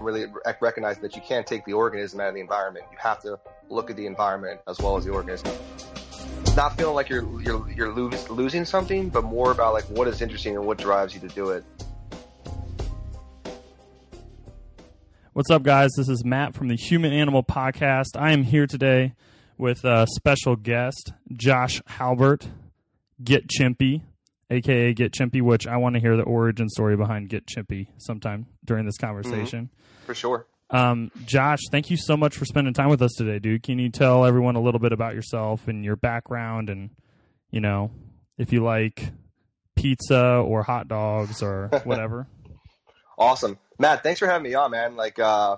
really recognize that you can't take the organism out of the environment. You have to look at the environment as well as the organism. Not feeling like you're you're you're lose, losing something, but more about like what is interesting and what drives you to do it. What's up, guys? This is Matt from the Human Animal Podcast. I am here today with a special guest, Josh Halbert, Get Chimpy, aka Get Chimpy, which I want to hear the origin story behind Get Chimpy sometime during this conversation. Mm-hmm. For sure. Um, Josh, thank you so much for spending time with us today, dude. Can you tell everyone a little bit about yourself and your background and, you know, if you like pizza or hot dogs or whatever? awesome. Matt, thanks for having me on, man. Like, uh,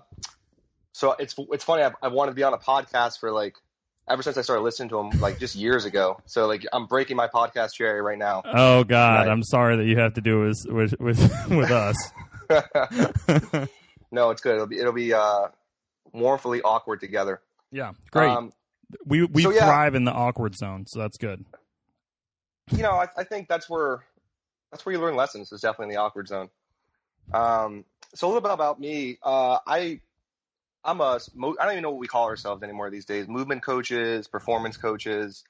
so it's, it's funny. I, I wanted to be on a podcast for like ever since I started listening to them, like just years ago. So like I'm breaking my podcast cherry right now. Oh God, I'm sorry that you have to do this with with with us. no, it's good. It'll be it'll be uh, mournfully awkward together. Yeah, great. Um, we we so, yeah, thrive in the awkward zone, so that's good. You know, I, I think that's where that's where you learn lessons. Is definitely in the awkward zone. Um, so a little bit about me. Uh, I I'm a I don't even know what we call ourselves anymore these days. Movement coaches, performance coaches,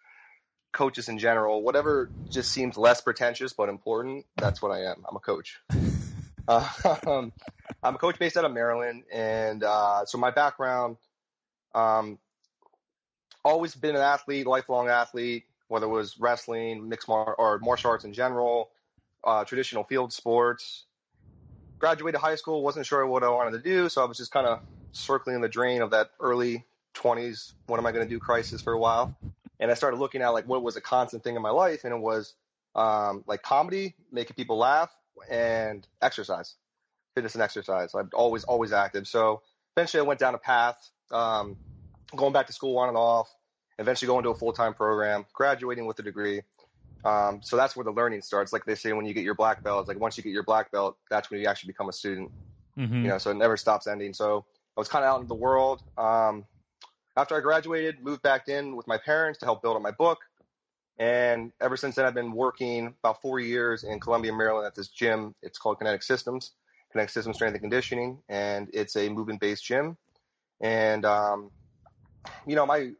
coaches in general, whatever just seems less pretentious but important. That's what I am. I'm a coach. uh, um, I'm a coach based out of Maryland, and uh, so my background, um, always been an athlete, lifelong athlete, whether it was wrestling, mixed mar- or martial arts in general, uh, traditional field sports. Graduated high school, wasn't sure what I wanted to do, so I was just kind of circling the drain of that early 20s, what am I going to do crisis for a while. And I started looking at like what was a constant thing in my life, and it was um, like comedy, making people laugh, and exercise, fitness and exercise. I'm always always active. So eventually, I went down a path, um, going back to school on and off. Eventually, going to a full time program, graduating with a degree. Um, so that's where the learning starts. Like they say, when you get your black belt, it's like once you get your black belt, that's when you actually become a student. Mm-hmm. You know, so it never stops ending. So I was kind of out in the world. Um, after I graduated, moved back in with my parents to help build up my book. And ever since then, I've been working about four years in Columbia, Maryland at this gym. It's called Kinetic Systems, Kinetic Systems Strength and Conditioning, and it's a movement based gym. And, um, you know, my,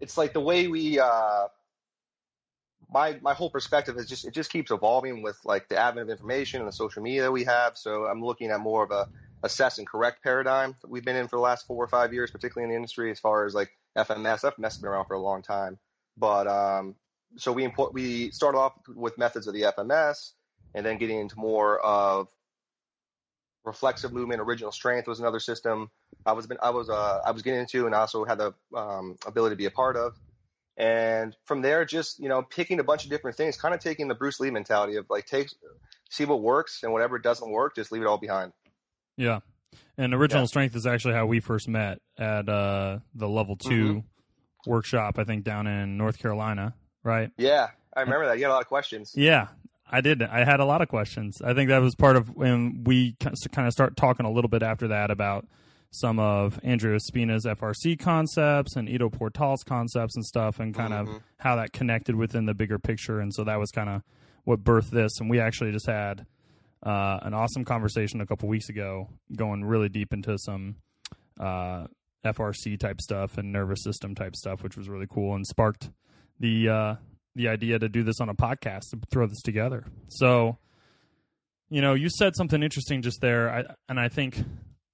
it's like the way we, uh, my my whole perspective is just it just keeps evolving with like the advent of information and the social media that we have. So I'm looking at more of a assess and correct paradigm that we've been in for the last four or five years, particularly in the industry, as far as like FMS. FMS has been around for a long time, but um, so we import we started off with methods of the FMS, and then getting into more of reflexive movement. Original strength was another system I was been I was uh, I was getting into, and also had the um, ability to be a part of. And from there, just you know, picking a bunch of different things, kind of taking the Bruce Lee mentality of like take, see what works, and whatever doesn't work, just leave it all behind. Yeah. And original yeah. strength is actually how we first met at uh, the level 2 mm-hmm. workshop, I think down in North Carolina, right? Yeah, I remember that. You had a lot of questions. Yeah, I did. I had a lot of questions. I think that was part of when we kind of start talking a little bit after that about some of Andreo Spina's FRC concepts and Ido Portal's concepts and stuff, and kind mm-hmm. of how that connected within the bigger picture. And so that was kind of what birthed this. And we actually just had uh, an awesome conversation a couple weeks ago, going really deep into some uh, FRC type stuff and nervous system type stuff, which was really cool and sparked the uh, the idea to do this on a podcast to throw this together. So, you know, you said something interesting just there, I, and I think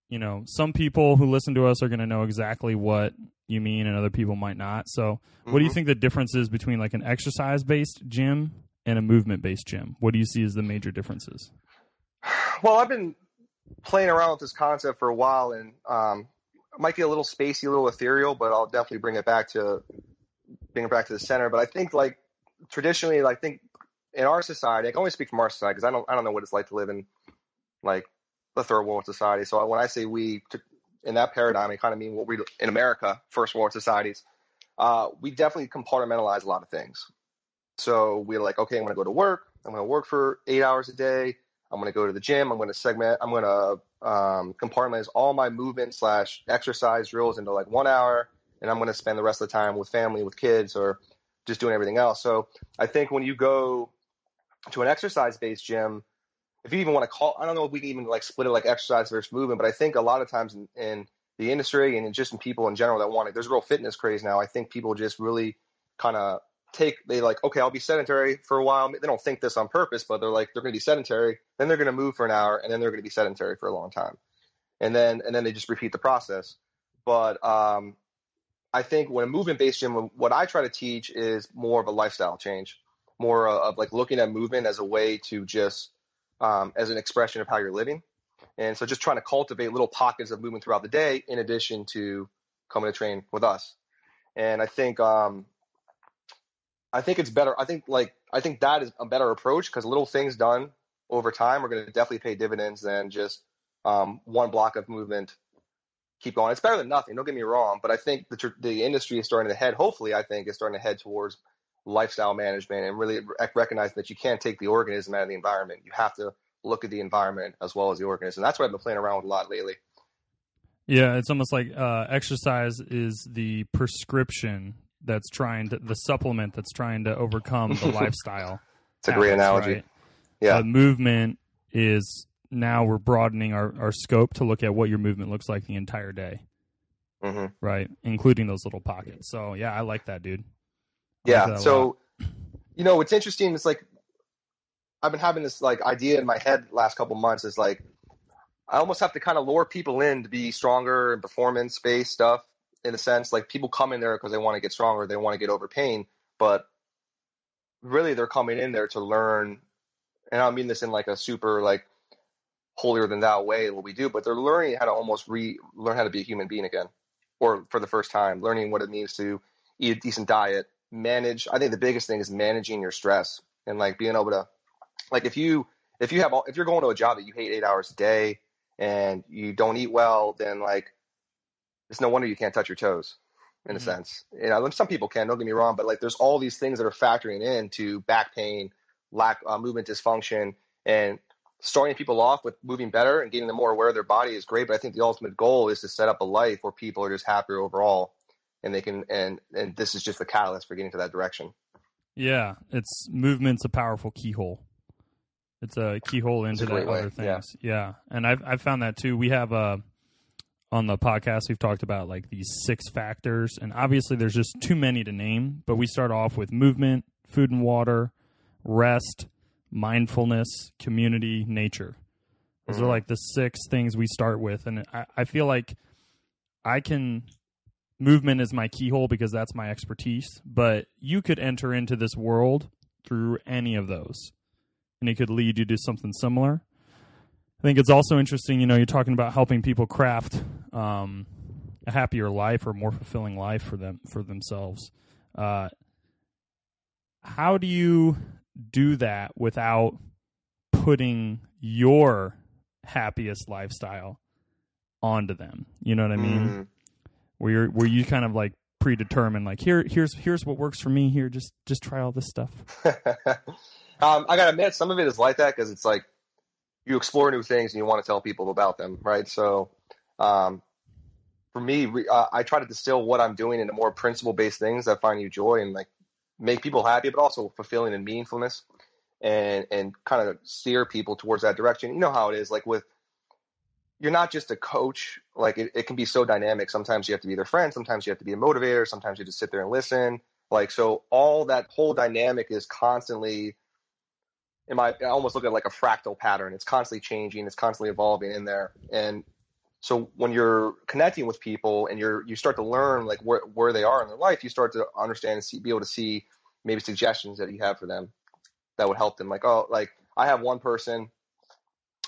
you know some people who listen to us are going to know exactly what you mean, and other people might not. So, mm-hmm. what do you mm-hmm. think the difference is between like an exercise based gym and a movement based gym? What do you see as the major differences? Well, I've been playing around with this concept for a while, and um, it might be a little spacey, a little ethereal, but I'll definitely bring it back to bring it back to the center. But I think like traditionally, I think in our society, I can only speak from our society because I don't I don't know what it's like to live in like the third world society. So when I say we to, in that paradigm, I kind of mean what we in America, first world societies. Uh, we definitely compartmentalize a lot of things. So we're like, okay, I'm going to go to work. I'm going to work for eight hours a day. I'm going to go to the gym. I'm going to segment. I'm going to um, compartmentalize all my movement slash exercise drills into like one hour, and I'm going to spend the rest of the time with family, with kids, or just doing everything else. So I think when you go to an exercise based gym, if you even want to call, I don't know if we can even like split it like exercise versus movement, but I think a lot of times in, in the industry and just in people in general that want it, there's a real fitness craze now. I think people just really kind of take they like okay i'll be sedentary for a while. They don't think this on purpose but they're like they're going to be sedentary then they're going to move for an hour and then they're going to be sedentary for a long time. And then and then they just repeat the process. But um, i think when a movement based gym what i try to teach is more of a lifestyle change more of like looking at movement as a way to just um, as an expression of how you're living. And so just trying to cultivate little pockets of movement throughout the day in addition to coming to train with us. And i think um, I think it's better. I think like I think that is a better approach because little things done over time are going to definitely pay dividends than just um, one block of movement keep going. It's better than nothing. Don't get me wrong, but I think the the industry is starting to head. Hopefully, I think is starting to head towards lifestyle management and really recognize that you can't take the organism out of the environment. You have to look at the environment as well as the organism. That's what I've been playing around with a lot lately. Yeah, it's almost like uh, exercise is the prescription that's trying to the supplement that's trying to overcome the lifestyle. It's a great analogy. Right? Yeah, the movement is now we're broadening our, our scope to look at what your movement looks like the entire day. Mm-hmm. Right, including those little pockets. So yeah, I like that, dude. I yeah. Like so, you know, what's interesting is like I've been having this like idea in my head last couple months is like I almost have to kind of lure people in to be stronger and performance based stuff in a sense. Like people come in there because they want to get stronger, they want to get over pain, but really they're coming in there to learn. And I mean this in like a super like holier than thou way what we do, but they're learning how to almost re learn how to be a human being again, or for the first time, learning what it means to eat a decent diet, manage. I think the biggest thing is managing your stress and like being able to, like if you if you have if you're going to a job that you hate eight hours a day and you don't eat well, then like it's no wonder you can't touch your toes in mm-hmm. a sense. You know, some people can, don't get me wrong, but like there's all these things that are factoring into back pain, lack uh, movement dysfunction, and starting people off with moving better and getting them more aware of their body is great. But I think the ultimate goal is to set up a life where people are just happier overall, and they can and and this is just the catalyst for getting to that direction. Yeah, it's movement's a powerful keyhole. It's a keyhole into that other things. Yeah. yeah, and I've I've found that too. We have a on the podcast we've talked about like these six factors and obviously there's just too many to name but we start off with movement food and water rest mindfulness community nature those mm-hmm. are like the six things we start with and I, I feel like i can movement is my keyhole because that's my expertise but you could enter into this world through any of those and it could lead you to something similar I think it's also interesting, you know, you're talking about helping people craft um, a happier life or more fulfilling life for them for themselves. Uh, how do you do that without putting your happiest lifestyle onto them? You know what I mean? Mm. Where you're where you kind of like predetermine like here here's here's what works for me here just just try all this stuff. um, I gotta admit some of it is like that because it's like you explore new things and you want to tell people about them, right? So, um, for me, uh, I try to distill what I'm doing into more principle based things that find you joy and like make people happy, but also fulfilling and meaningfulness, and and kind of steer people towards that direction. You know how it is, like with you're not just a coach. Like it, it can be so dynamic. Sometimes you have to be their friend. Sometimes you have to be a motivator. Sometimes you just sit there and listen. Like so, all that whole dynamic is constantly in my I almost look at like a fractal pattern. It's constantly changing, it's constantly evolving in there. And so when you're connecting with people and you're you start to learn like where where they are in their life, you start to understand and see, be able to see maybe suggestions that you have for them that would help them. Like oh, like I have one person,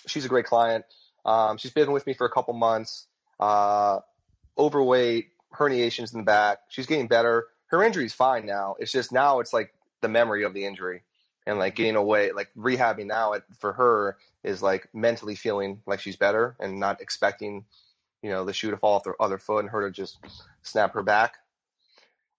she's a great client. Um, she's been with me for a couple months. Uh, overweight, herniations in the back. She's getting better. Her injury's fine now. It's just now it's like the memory of the injury and like getting away, like rehabbing now for her is like mentally feeling like she's better and not expecting, you know, the shoe to fall off the other foot and her to just snap her back.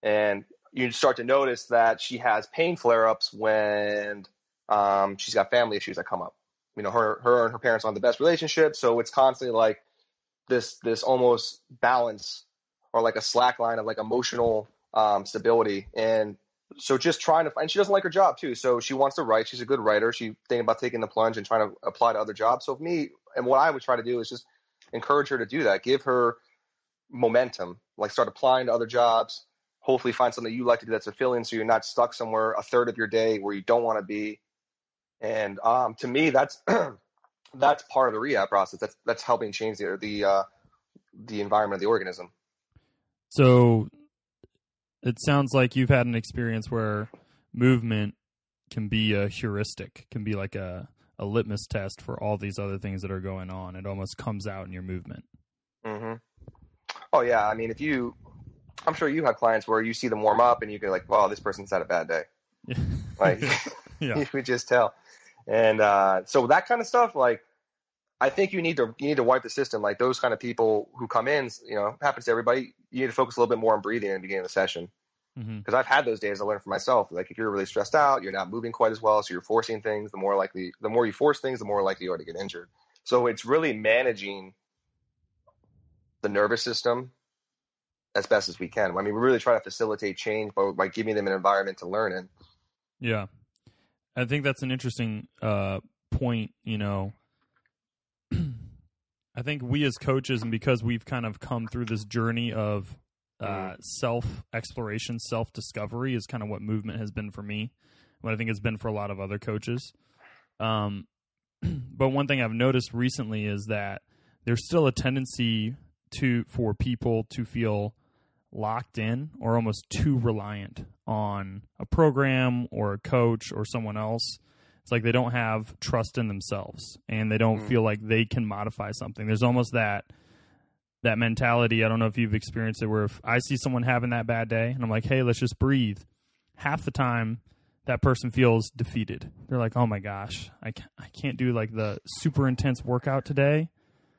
And you start to notice that she has pain flare ups when um, she's got family issues that come up. You know, her her and her parents aren't the best relationship, so it's constantly like this this almost balance or like a slack line of like emotional um, stability. And so just trying to find and she doesn't like her job too so she wants to write she's a good writer she thinking about taking the plunge and trying to apply to other jobs. So me and what i would try to do is just encourage her to do that give her momentum like start applying to other jobs hopefully find something you like to do that's fulfilling so you're not stuck somewhere a third of your day where you don't want to be. And um, to me that's that's part of the rehab process that's that's helping change the the uh, the environment of the organism. So it sounds like you've had an experience where movement can be a heuristic, can be like a, a litmus test for all these other things that are going on. It almost comes out in your movement. Mm-hmm. Oh yeah, I mean, if you, I'm sure you have clients where you see them warm up and you go like, "Wow, this person's had a bad day." Like, yeah. you could just tell. And uh, so that kind of stuff, like, I think you need to you need to wipe the system. Like those kind of people who come in, you know, happens to everybody. You need to focus a little bit more on breathing in the beginning of the session because mm-hmm. I've had those days. I learned for myself. Like if you're really stressed out, you're not moving quite as well, so you're forcing things. The more likely, the more you force things, the more likely you are to get injured. So it's really managing the nervous system as best as we can. I mean, we really try to facilitate change by, by giving them an environment to learn in. Yeah, I think that's an interesting uh, point. You know, I think we as coaches, and because we've kind of come through this journey of uh, Mm-hmm. self exploration, self discovery, is kind of what movement has been for me. What I think it's been for a lot of other coaches. Um, but one thing I've noticed recently is that there's still a tendency to for people to feel locked in or almost too reliant on a program or a coach or someone else. It's like they don't have trust in themselves and they don't Mm. feel like they can modify something. There's almost that that mentality. I don't know if you've experienced it where if I see someone having that bad day and I'm like, "Hey, let's just breathe." Half the time that person feels defeated. They're like, "Oh my gosh, I can't, I can't do like the super intense workout today."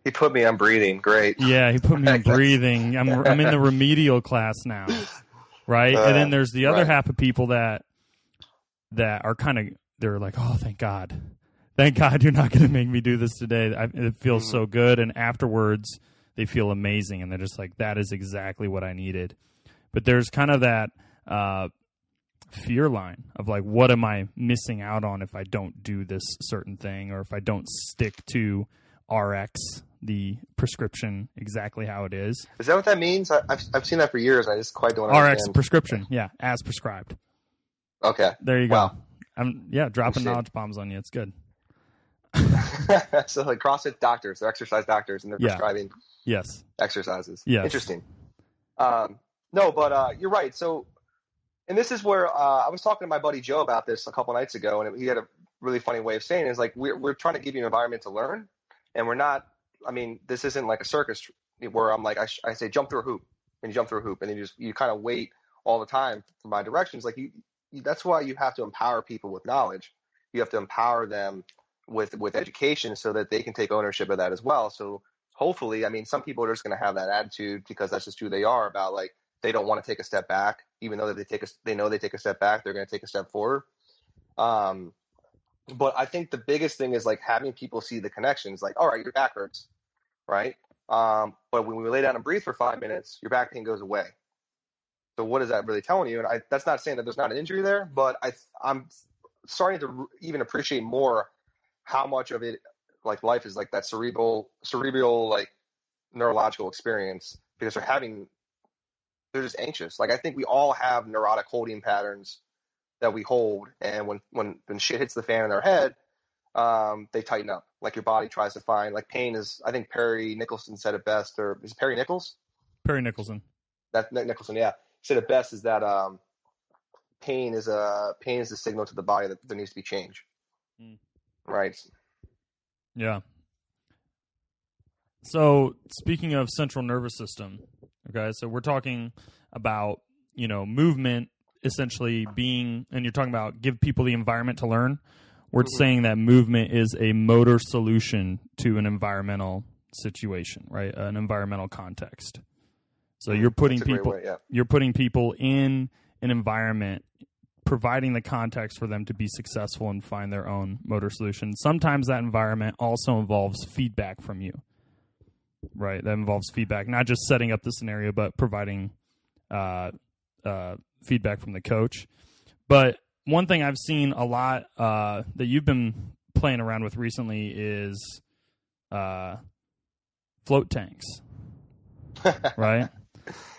He put me on breathing. Great. Yeah, he put me on breathing. I'm I'm in the remedial class now, right? and then Uh, there's the other right. half of people that that are kind of they're like, oh, thank God, thank God you're not going to make me do this today. I, it feels Mhm. so good, and afterwards they feel amazing, and they're just like, that is exactly what I needed. But there's kind of that uh, fear line of like, what am I missing out on if I don't do this certain thing, or if I don't stick to RX, the prescription exactly how it is. Is that what that means? I, I've I've seen that for years. I just quite don't RX understand. prescription, yeah, as prescribed. okay. There you go. Wow. I'm yeah, dropping Shit. knowledge bombs on you. It's good. so like CrossFit doctors, they're exercise doctors, and they're Yeah. prescribing Yes. exercises. Yes. Interesting. Um, no, but uh, you're right. So, and this is where uh, I was talking to my buddy Joe about this a couple nights ago, and he had a really funny way of saying it. Is like we're we're trying to give you an environment to learn, and we're not. I mean, this isn't like a circus where I'm like I, sh- I say jump through a hoop, and you jump through a hoop, and then you just you kind of wait all the time for my directions. Like you, that's why you have to empower people with knowledge. You have to empower them with with education so that they can take ownership of that as well. So hopefully, I mean, some people are just going to have that attitude because that's just who they are about like they don't want to take a step back, even though they take a, they know they take a step back, they're going to take a step forward. Um, but I think the biggest thing is like having people see the connections. Like, all right, your back hurts, right? Um, but when we lay down and breathe for five minutes, your back pain goes away. So what is that really telling you? And I, that's not saying that there's not an injury there, but I, I'm starting to even appreciate more how much of it, like life, is like that cerebral, cerebral, like neurological experience because they're having, they're just anxious. Like I think we all have neurotic holding patterns that we hold, and when when when shit hits the fan in their head, um, they tighten up. Like your body tries to find like pain is. I think Perry Nicholson said it best, or is it Perry Nichols? Perry Nicholson. That Nicholson, yeah, said it best is that um, pain is a pain is a signal to the body that there needs to be change. Mm. Right. Yeah. So speaking of central nervous system, okay, so we're talking about you know movement essentially being, and you're talking about give people the environment to learn. We're Mhm. saying that movement is a motor solution to an environmental situation, right? An environmental context. So you're putting That's a great people way, yeah. you're putting people in an environment providing the context for them to be successful and find their own motor solution sometimes that environment also involves feedback from you right that involves feedback not just setting up the scenario but providing uh, uh, feedback from the coach But one thing I've seen a lot uh, that you've been playing around with recently is uh, float tanks, right?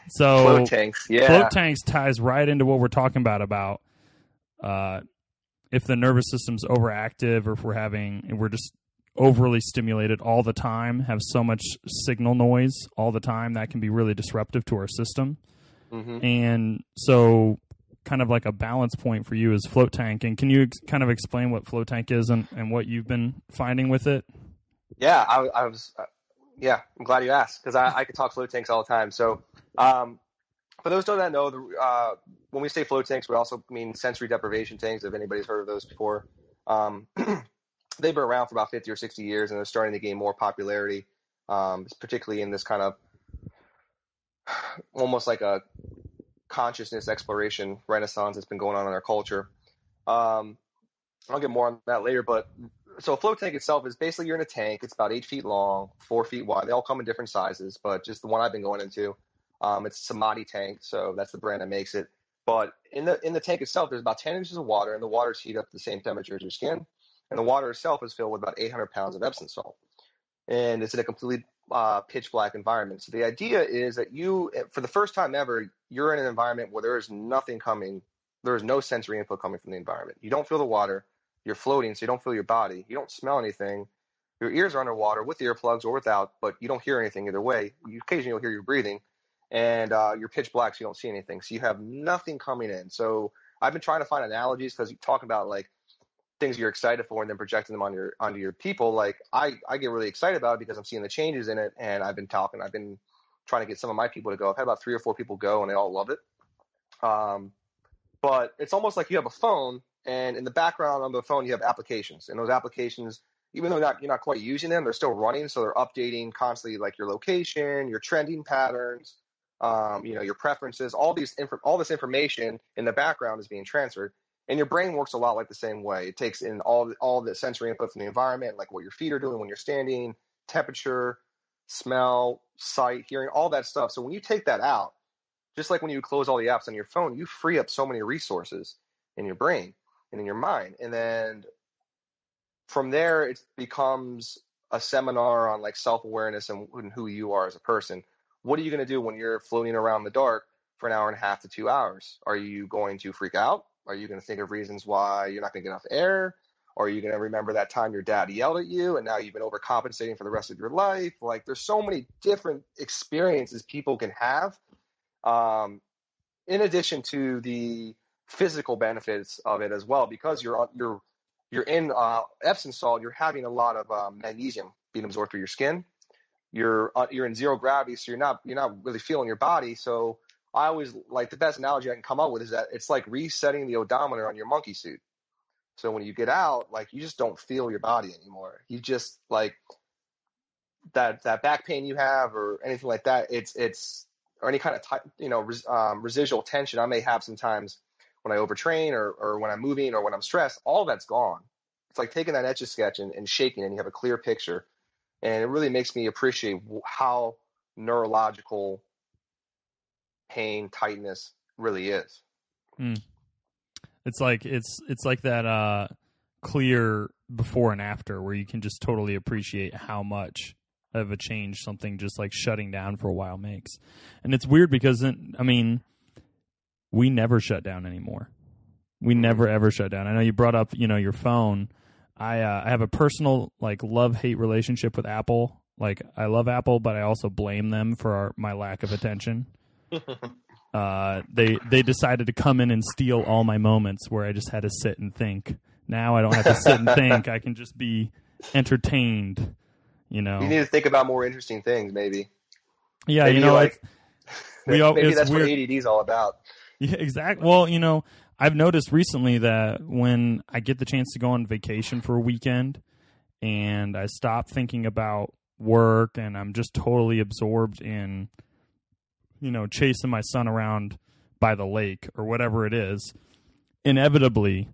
So Float tanks, yeah. float tanks ties right into what we're talking about about uh, if the nervous system's overactive or if we're having and we're just overly stimulated all the time, have so much signal noise all the time that can be really disruptive to our system. hmm And so kind of like a balance point for you is float tank. And can you ex- kind of explain what float tank is and, and what you've been finding with it? Yeah, I, I was. Uh, yeah, I'm glad you asked because I, I could talk float tanks all the time. So, um, for those who don't know, the, uh, when we say float tanks, we also mean sensory deprivation tanks. If anybody's heard of those before, um, they've been around for about 50 or 60 years, and they're starting to gain more popularity, um, particularly in this kind of almost like a consciousness exploration renaissance that's been going on in our culture. Um, I'll get more on that later, but so a float tank itself is basically you're in a tank. It's about eight feet long, four feet wide. They all come in different sizes, but just the one I've been going into, um, it's Samadhi tank, so that's the brand that makes it. But in the in the tank itself, there's about 10 inches of water, and the water's heated up to the same temperature as your skin. And the water itself is filled with about 800 pounds of Epsom salt, and it's in a completely uh, pitch black environment. So the idea is that you, for the first time ever, you're in an environment where there is nothing coming. There is no sensory input coming from the environment. You don't feel the water. You're floating, so you don't feel your body. You don't smell anything. Your ears are underwater with earplugs or without, but you don't hear anything either way. You occasionally you'll hear your breathing, and uh, you're pitch black, so you don't see anything. So you have nothing coming in. So I've been trying to find analogies because you talk about like things you're excited for and then projecting them on your onto your people. Like I I get really excited about it because I'm seeing the changes in it, and I've been talking. I've been trying to get some of my people to go. I've had about three or four people go, and they all love it. Um, but it's almost like you have a phone, and in the background on the phone you have applications, and those applications, even though not, you're not quite using them, they're still running, so they're updating constantly, like your location, your trending patterns, um, you know, your preferences, all these inf- all this information in the background is being transferred. And your brain works a lot like the same way. It takes in all the, all the sensory input from the environment, like what your feet are doing when you're standing, temperature, smell, sight, hearing, all that stuff. So when you take that out, just like when you close all the apps on your phone, you free up so many resources in your brain and in your mind. And then from there, it becomes a seminar on like self awareness and, and who you are as a person. What are you going to do when you're floating around the dark for an hour and a half to two hours? Are you going to freak out? Are you going to think of reasons why you're not going to get enough air? Or are you going to remember that time your dad yelled at you and now you've been overcompensating for the rest of your life? Like, there's so many different experiences people can have, um, in addition to the physical benefits of it as well, because you're you're you're in uh, Epsom salt. You're having a lot of um, magnesium being absorbed through your skin. You're uh, you're in zero gravity, so you're not you're not really feeling your body. So I always like the best analogy I can come up with is that it's like resetting the odometer on your monkey suit. So when you get out, like you just don't feel your body anymore. You just like that that back pain you have or anything like that. It's it's or any kind of ty- you know res, um, residual tension I may have sometimes when I overtrain or or when I'm moving or when I'm stressed. All that's gone. It's like taking that etch a sketch and, and shaking, and you have a clear picture. And it really makes me appreciate how neurological pain tightness really is. It's like it's it's like that uh, clear before and after where you can just totally appreciate how much of a change something just like shutting down for a while makes. And it's weird because then, I mean, we never shut down anymore. We never ever shut down. I know you brought up, you know, your phone. I uh, I have a personal like love hate relationship with Apple. Like I love Apple, but I also blame them for our, my lack of attention. uh, they they decided to come in and steal all my moments where I just had to sit and think. Now I don't have to sit and think. I can just be entertained. You know. You need to think about more interesting things, maybe. yeah, maybe you know, like- we all, maybe that's weird. what ADD is all about. Yeah, exactly. Well, you know, I've noticed recently that when I get the chance to go on vacation for a weekend and I stop thinking about work and I'm just totally absorbed in, you know, chasing my son around by the lake or whatever it is, inevitably,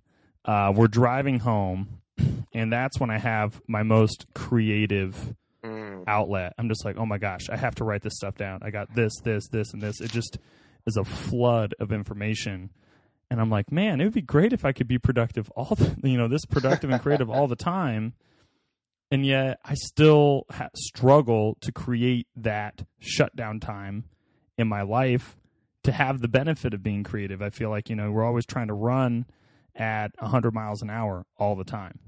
uh, we're driving home and that's when I have my most creative Mm. outlet. I'm just like, oh my gosh, I have to write this stuff down. I got this, this, this, and this. It just is a flood of information. And I'm like, man, it would be great if I could be productive all the, you know, this productive and creative all the time. And yet I still ha- struggle to create that shutdown time in my life to have the benefit of being creative. I feel like, you know, we're always trying to run at 100 miles an hour all the time.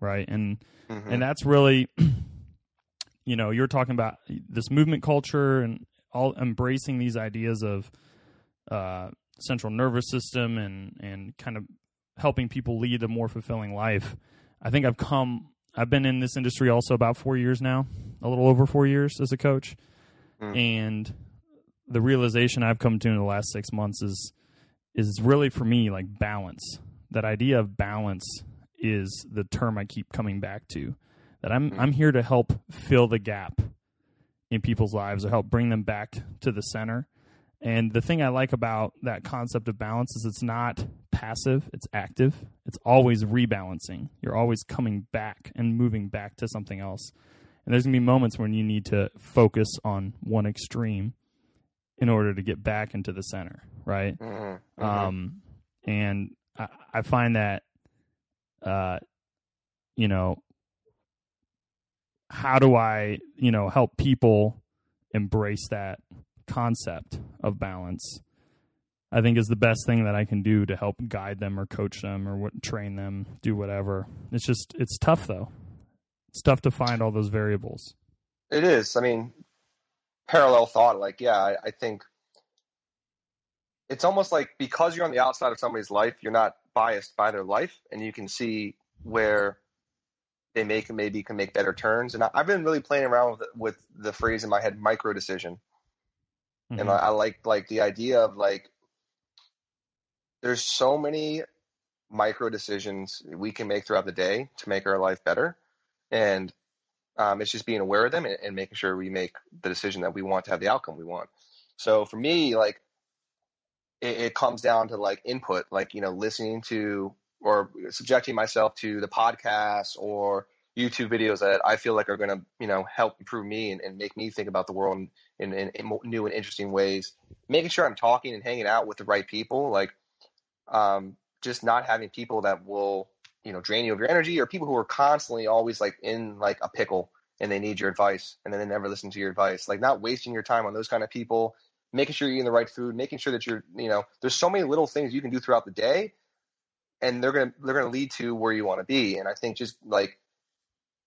Right? And Mhm. and that's really you know, you're talking about this movement culture and all embracing these ideas of uh, central nervous system and and kind of helping people lead a more fulfilling life. I think I've come. I've been in this industry also about four years now, a little over four years as a coach, Mm. and the realization I've come to in the last six months is is really for me like balance. That idea of balance is the term I keep coming back to. That I'm Mm. I'm here to help fill the gap in people's lives or help bring them back to the center. And the thing I like about that concept of balance is it's not passive, it's active. It's always rebalancing. You're always coming back and moving back to something else. And there's going to be moments when you need to focus on one extreme in order to get back into the center, right? Mhm. Mhm. Um, and I, I find that, uh, you know, how do I, you know, help people embrace that concept of balance? I think is the best thing that I can do to help guide them or coach them or what, train them, do whatever. It's just it's tough though. It's tough to find all those variables. It is. I mean, parallel thought. Like, yeah, I, I think it's almost like because you're on the outside of somebody's life, you're not biased by their life, and you can see where they make and maybe can make better turns. And I, I've been really playing around with with the phrase in my head, micro decision. And Mhm. I, I like like the idea of like there's so many micro decisions we can make throughout the day to make our life better, and um, it's just being aware of them and, and making sure we make the decision that we want to have the outcome we want. So for me, like it, it comes down to like input, like you know, listening to or subjecting myself to the podcasts or YouTube videos that I feel like are going to, you know, help improve me and, and make me think about the world in, in, in, in new and interesting ways. Making sure I'm talking and hanging out with the right people, like um, just not having people that will, you know, drain you of your energy or people who are constantly always like in like a pickle and they need your advice and then they never listen to your advice. Like not wasting your time on those kind of people, making sure you're eating the right food, making sure that you're, you know, there's so many little things you can do throughout the day and they're to, they're to lead to where you want to be. And I think just like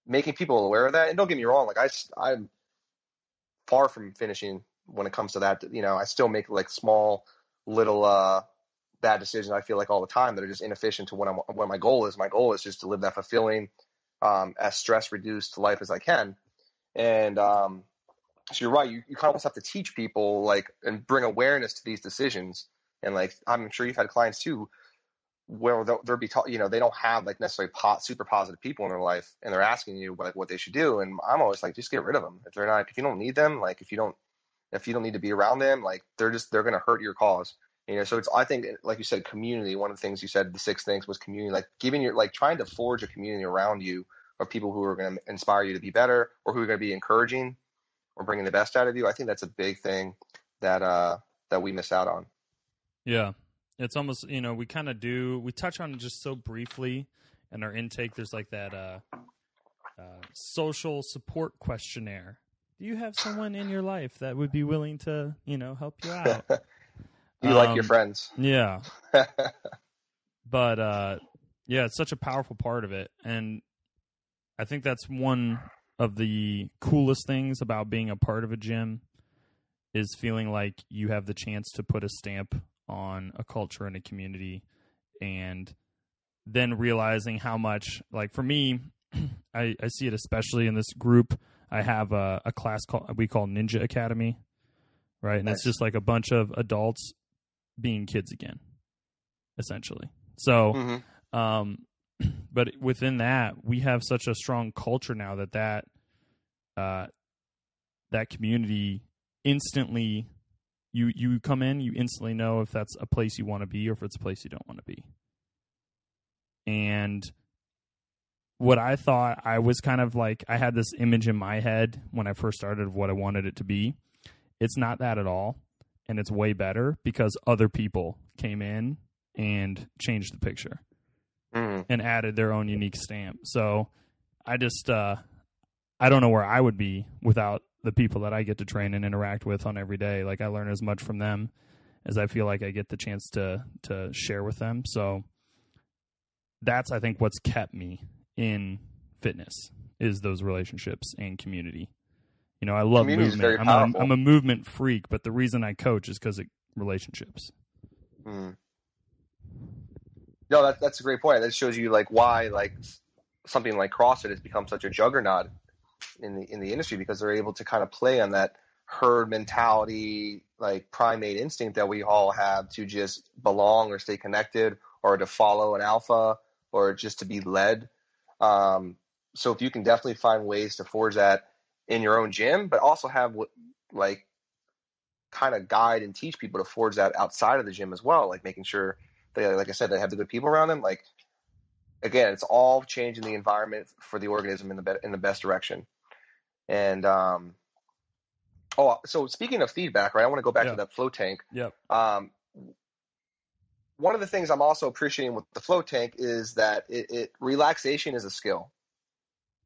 making people aware of that. And don't get me wrong, like I, I'm far from finishing when it comes to that. You know, I still make like small little uh, bad decisions. I feel like all the time that are just inefficient to what I'm what my goal is. My goal is just to live that fulfilling, um, as stress reduced life as I can. And um, so you're right. You, you kind of have to teach people like and bring awareness to these decisions. And like I'm sure you've had clients too where they'll, be taught, you know, they don't have like necessarily po- super positive people in their life and they're asking you like what they should do. And I'm always like, just get rid of them. If they're not, if you don't need them, like if you don't, if you don't need to be around them, like they're just, they're going to hurt your cause. You know, so it's, I think, like you said, community, one of the things you said, the six things was community, like giving your, like trying to forge a community around you of people who are going to inspire you to be better or who are going to be encouraging or bringing the best out of you. I think that's a big thing that, uh, that we miss out on. Yeah. It's almost, you know, we kind of do, we touch on it just so briefly in our intake. There's like that uh, uh, social support questionnaire. Do you have someone in your life that would be willing to, you know, help you out? you like your Um, friends. yeah. But uh, yeah, it's such a powerful part of it. And I think that's one of the coolest things about being a part of a gym is feeling like you have the chance to put a stamp on a culture and a community and then realizing how much like for me I, I see it especially in this group. I have a, a class called we call ninja academy right? And it's just like a bunch of adults being kids again essentially. So hmm um, but within that, we have such a strong culture now that that uh, that community instantly you you come in, you instantly know if that's a place you want to be or if it's a place you don't want to be. And what I thought I was kind of like I had this image in my head when I first started of what I wanted it to be. It's not that at all, and it's way better because other people came in and changed the picture Mm. and added their own unique stamp. So I just uh I don't know where I would be without the people that I get to train and interact with on every day. Like I learn as much from them as I feel like I get the chance to to share with them. So that's I think what's kept me in fitness is those relationships and community. You know, I love Community is movement. I'm, a, I'm a movement freak, but the reason I coach is because of relationships. Mm. No, that, that's a great point. That shows you like why like something like CrossFit has become such a juggernaut in the in the industry because they're able to kind of play on that herd mentality, like primate instinct that we all have to just belong or stay connected or to follow an alpha or just to be led. Um, so if you can definitely find ways to forge that in your own gym, but also have what like kind of guide and teach people to forge that outside of the gym as well, like making sure they, like I said, they have the good people around them. Like again, it's all changing the environment for the organism in the be- in the best direction. And um, oh, so speaking of feedback, right? I want to go back Yeah. to that float tank. Yeah. Um, one of the things I'm also appreciating with the float tank is that it, it relaxation is a skill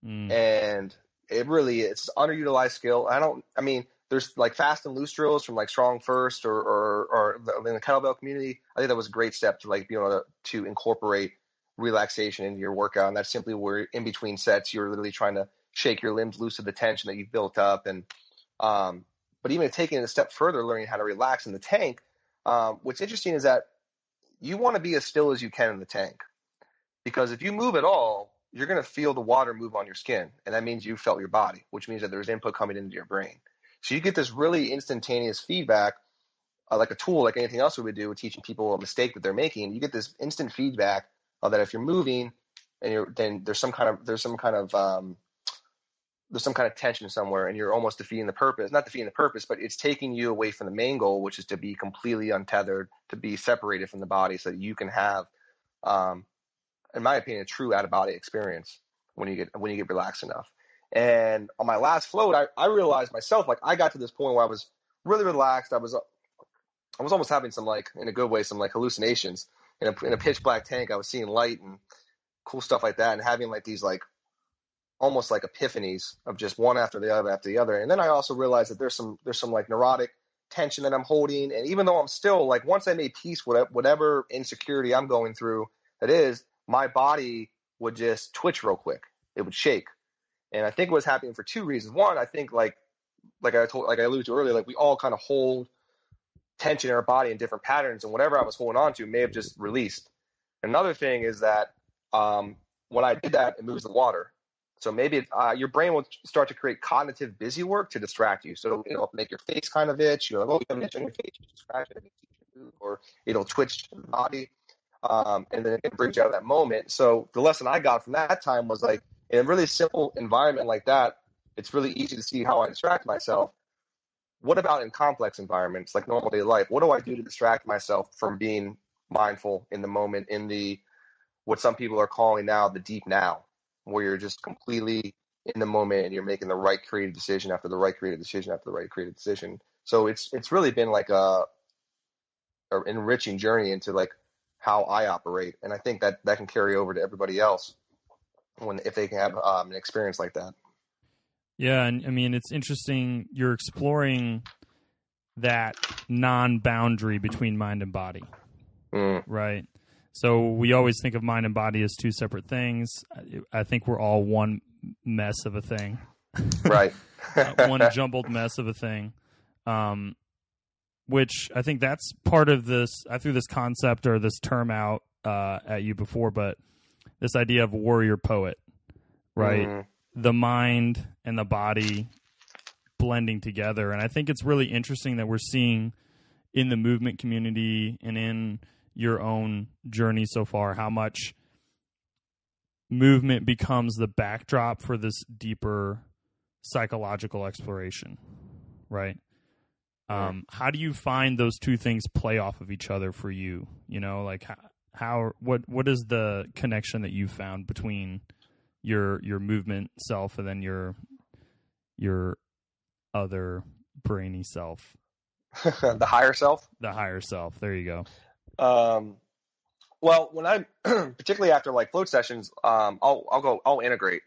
Mm. and it really it's underutilized skill. I don't. I mean, there's like fast and loose drills from like Strong First or or, or the, in the kettlebell community. I think that was a great step to like be able to, to incorporate relaxation into your workout, and that's simply where in between sets you're literally trying to shake your limbs loose of the tension that you've built up, and um, but even taking it a step further, learning how to relax in the tank. Um, what's interesting is that you want to be as still as you can in the tank, because if you move at all, you're going to feel the water move on your skin. And that means you felt your body, which means that there's input coming into your brain. So you get this really instantaneous feedback, uh, like a tool, like anything else we would do, with teaching people a mistake that they're making. You get this instant feedback of that if you're moving and you're, then there's some kind of, there's some kind of, um, there's some kind of tension somewhere and you're almost defeating the purpose, not defeating the purpose, but it's taking you away from the main goal, which is to be completely untethered, to be separated from the body so that you can have, um, in my opinion, a true out of body experience when you get when you get relaxed enough. And on my last float, I, I realized myself like I got to this point where I was really relaxed. I was I was almost having some like in a good way some like hallucinations in a in a pitch black tank. I was seeing light and cool stuff like that, and having like these like almost like epiphanies of just one after the other after the other. And then I also realized that there's some there's some like neurotic tension that I'm holding, and even though I'm still like once I made peace with whatever insecurity I'm going through, that is my body would just twitch real quick. It would shake. And I think it was happening for two reasons. One, I think like like I told like I alluded to earlier, like we all kind of hold tension in our body in different patterns and whatever I was holding on to may have just released. Another thing is that um, when I did that, it moves the water. So maybe it, uh, your brain will start to create cognitive busy work to distract you. So it'll make your face kind of itch. You're like, oh, you have an itch on your face, you scratch it, or it'll twitch the body um, and then it brings you out of that moment. So the lesson I got from that time was like in a really simple environment like that, it's really easy to see how I distract myself. What about in complex environments like normal day life? What do I do to distract myself from being mindful in the moment, in the what some people are calling now the deep now, where you're just completely in the moment and you're making the right creative decision after the right creative decision after the right creative decision. So it's it's really been like a, a enriching journey into like how I operate, and I think that that can carry over to everybody else when if they can have um, an experience like that. Yeah, and I mean it's interesting. You're exploring that non-boundary between mind and body, Mm. right? So we always think of mind and body as two separate things. I- I think we're all one mess of a thing, Right. Uh, one jumbled mess of a thing. Um, which I think that's part of this. I threw this concept or this term out uh, at you before, but this idea of warrior poet, right? Mm. The mind and the body blending together. And I think it's really interesting that we're seeing in the movement community and in your own journey so far how much movement becomes the backdrop for this deeper psychological exploration, right? Um, how do you find those two things play off of each other for you? You know, like how, how what what is the connection that you found between your your movement self and then your your other brainy self, the higher self. the higher self. There you go. Um, Well, when I'm particularly after like float sessions, um, I'll I'll go I'll integrate.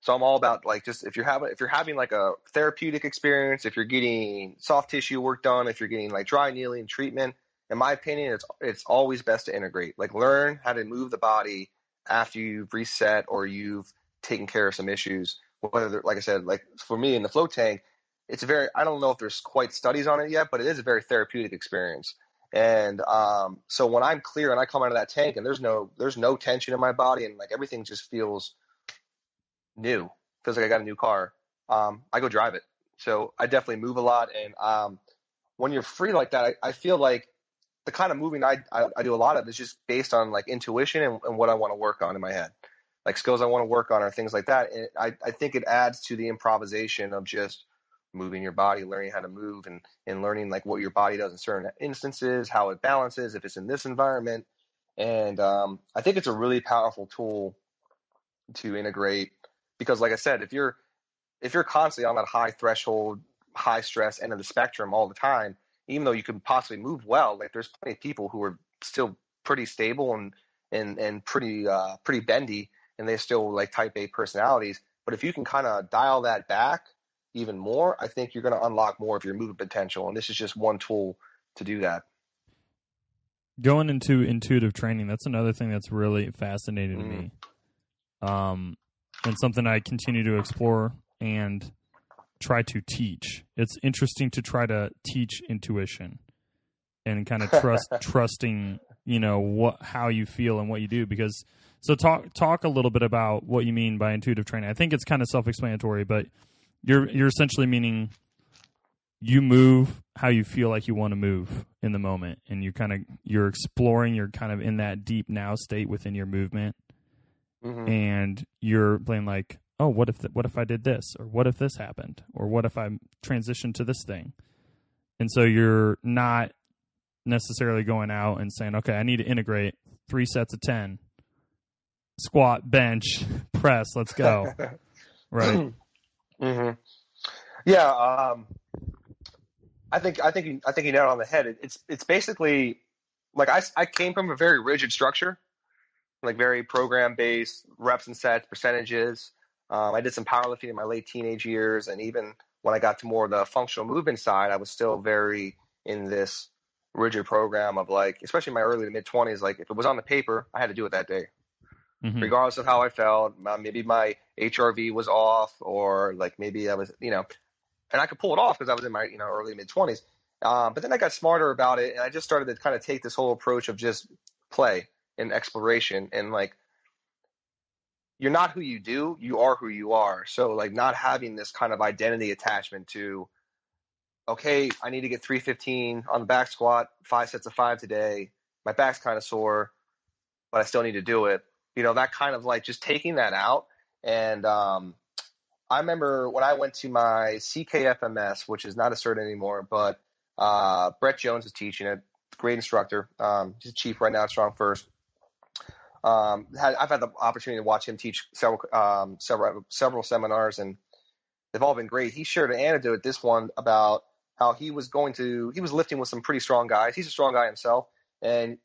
So I'm all about like just if you're having if you're having like a therapeutic experience, if you're getting soft tissue work done, if you're getting like dry needling treatment, in my opinion, it's it's always best to integrate. Like learn how to move the body after you've reset or you've taken care of some issues. Whether like I said, like for me in the float tank, it's very I don't know if there's quite studies on it yet, but it is a very therapeutic experience. And um, so when I'm clear and I come out of that tank and there's no there's no tension in my body and like everything just feels new, feels like I got a new car. Um, I go drive it. So I definitely move a lot. And um, when you're free like that, I, I feel like the kind of moving I, I, I do a lot of is just based on like intuition and, and what I want to work on in my head, like skills I want to work on or things like that. And I, I think it adds to the improvisation of just moving your body, learning how to move and, and learning like what your body does in certain instances, how it balances, if it's in this environment. And um, I think it's a really powerful tool to integrate because like I said, if you're if you're constantly on that high threshold, high stress end of the spectrum all the time, even though you can possibly move well, like there's plenty of people who are still pretty stable and and and pretty uh, pretty bendy, and they're still like type A personalities. But if you can kind of dial that back even more, I think you're going to unlock more of your movement potential. And this is just one tool to do that. Going into intuitive training, that's another thing that's really fascinating mm. to me. Um, and something I continue to explore and try to teach. It's interesting to try to teach intuition and kind of trust trusting, you know, what how you feel and what you do because so talk talk a little bit about what you mean by intuitive training. I think it's kind of self-explanatory, but you're you're essentially meaning you move how you feel like you want to move in the moment and you kind of you're exploring you're kind of in that deep now state within your movement mm-hmm. and you're playing like, oh, what if the, what if I did this, or what if this happened, or what if I transitioned to this thing, and so you're not necessarily going out and saying, okay, I need to integrate three sets of ten, squat, bench, press, let's go, right? mm-hmm. Yeah, um, I think I think you, I think you nailed it on the head. It, it's it's basically like I I came from a very rigid structure like very program based reps and sets, percentages. Um, I did some powerlifting in my late teenage years, and even when I got to more of the functional movement side, I was still very in this rigid program of like, especially in my early to mid twenties. Like, if it was on the paper, I had to do it that day, mm-hmm. regardless of how I felt. Maybe my HRV was off, or like maybe I was, you know, and I could pull it off because I was in my you know early mid twenties. Um, but then I got smarter about it, and I just started to kind of take this whole approach of just play and exploration and like you're not who you do, you are who you are. So like not having this kind of identity attachment to okay, I need to get 315 on the back squat, five sets of five today. My back's kind of sore, but I still need to do it. You know, that kind of like just taking that out. And um, I remember when I went to my CKFMS, which is not a cert anymore, but uh, Brett Jones is teaching it. Great instructor. Um, he's chief right now at StrongFirst. Um, had, I've had the opportunity to watch him teach several um, several several seminars, and they've all been great. He shared an anecdote this one about how he was going to he was lifting with some pretty strong guys. He's a strong guy himself, and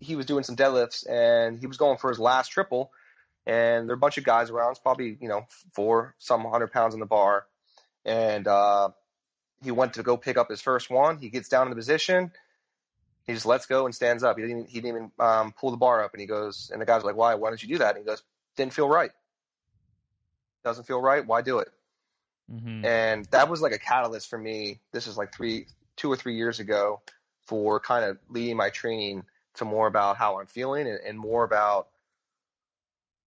he was doing some deadlifts, and he was going for his last triple, and there are a bunch of guys around, it's probably you know four some hundred pounds in the bar, and uh, he went to go pick up his first one. He gets down in the position he just lets go and stands up. He didn't, he didn't even um, pull the bar up. And he goes, and the guy's like, why? Why don't you do that? And he goes, didn't feel right. Doesn't feel right. Why do it? Mm-hmm. And that was like a catalyst for me. This is like three, two or three years ago for kind of leading my training to more about how I'm feeling and, and more about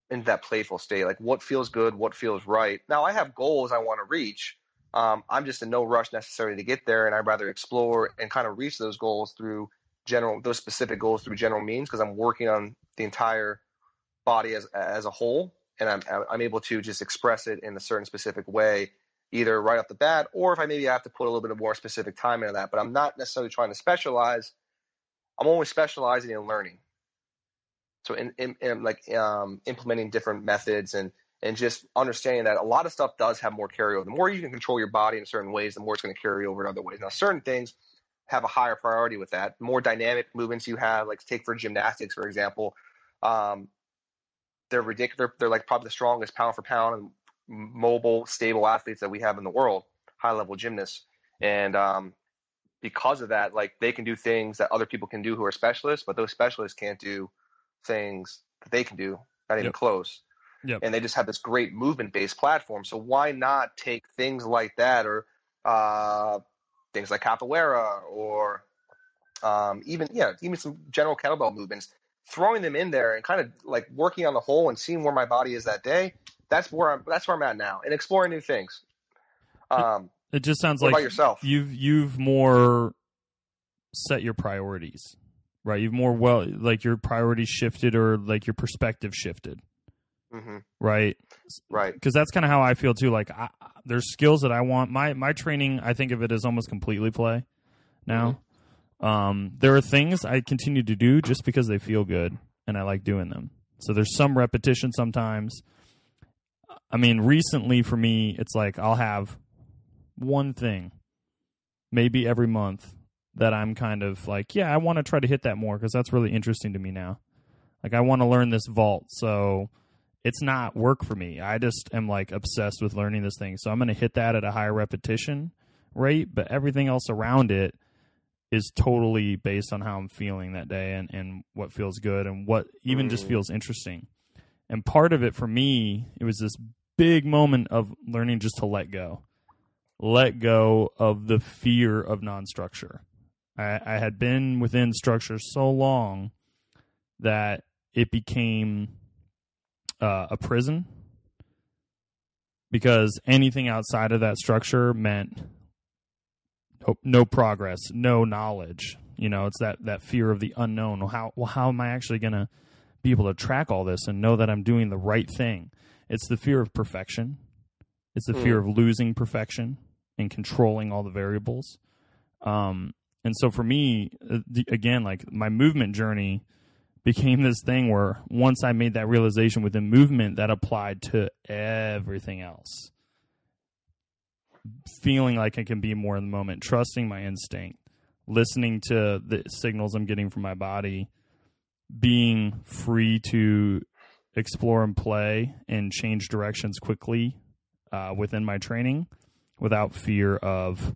in that playful state, like what feels good, what feels right. Now I have goals I want to reach. Um, I'm just in no rush necessarily to get there, and I'd rather explore and kind of reach those goals through general those specific goals through general means because I'm working on the entire body as as a whole, and I'm I'm able to just express it in a certain specific way, either right off the bat, or if I maybe have to put a little bit of more specific time into that. But I'm not necessarily trying to specialize. I'm always specializing in learning. So in, in, in like um, implementing different methods and and just understanding that a lot of stuff does have more carryover. The more you can control your body in certain ways, the more it's going to carry over in other ways. Now, certain things have a higher priority with that. More dynamic movements you have, like take for gymnastics, for example, um, they're ridiculous. They're, they're, like probably the strongest pound for pound and mobile, stable athletes that we have in the world, high level gymnasts. And um, because of that, like they can do things that other people can do who are specialists, but those specialists can't do things that they can do, not even Yep. close. Yep. And they just have this great movement based platform. So why not take things like that or uh, things like capoeira or um, even yeah, even some general kettlebell movements, throwing them in there and kind of like working on the whole and seeing where my body is that day. That's where I'm. That's where I'm at now, and exploring new things. Um, It just sounds like yourself? you've you've more set your priorities, right? You've more well like your priorities shifted or like your perspective shifted, hmm right? Right. Because that's kind of how I feel too. Like I, there's skills that I want. My my training, I think of it as almost completely play. Now, um, there are things I continue to do just because they feel good and I like doing them. So there's some repetition sometimes. I mean, recently for me, it's like I'll have one thing, maybe every month, that I'm kind of like, yeah, I want to try to hit that more because that's really interesting to me now. Like, I want to learn this vault. So it's not work for me. I just am like obsessed with learning this thing. So I'm going to hit that at a higher repetition rate, but everything else around it is totally based on how I'm feeling that day and, and what feels good and what even just Mm. feels interesting. And part of it for me, it was this big moment of learning just to let go. Let go of the fear of non structure. I, I had been within structure so long that it became uh, a prison because anything outside of that structure meant no, no progress, no knowledge. You know, it's that that fear of the unknown. Well, how well, how am I actually going to be able to track all this and know that I'm doing the right thing? It's the fear of perfection. It's the fear of losing perfection and controlling all the variables. Um, and so for me, uh, again, like my movement journey became this thing where once I made that realization within movement, that applied to everything else. Feeling like I can be more in the moment, trusting my instinct, listening to the signals I'm getting from my body, being free to explore and play and change directions quickly uh, within my training without fear of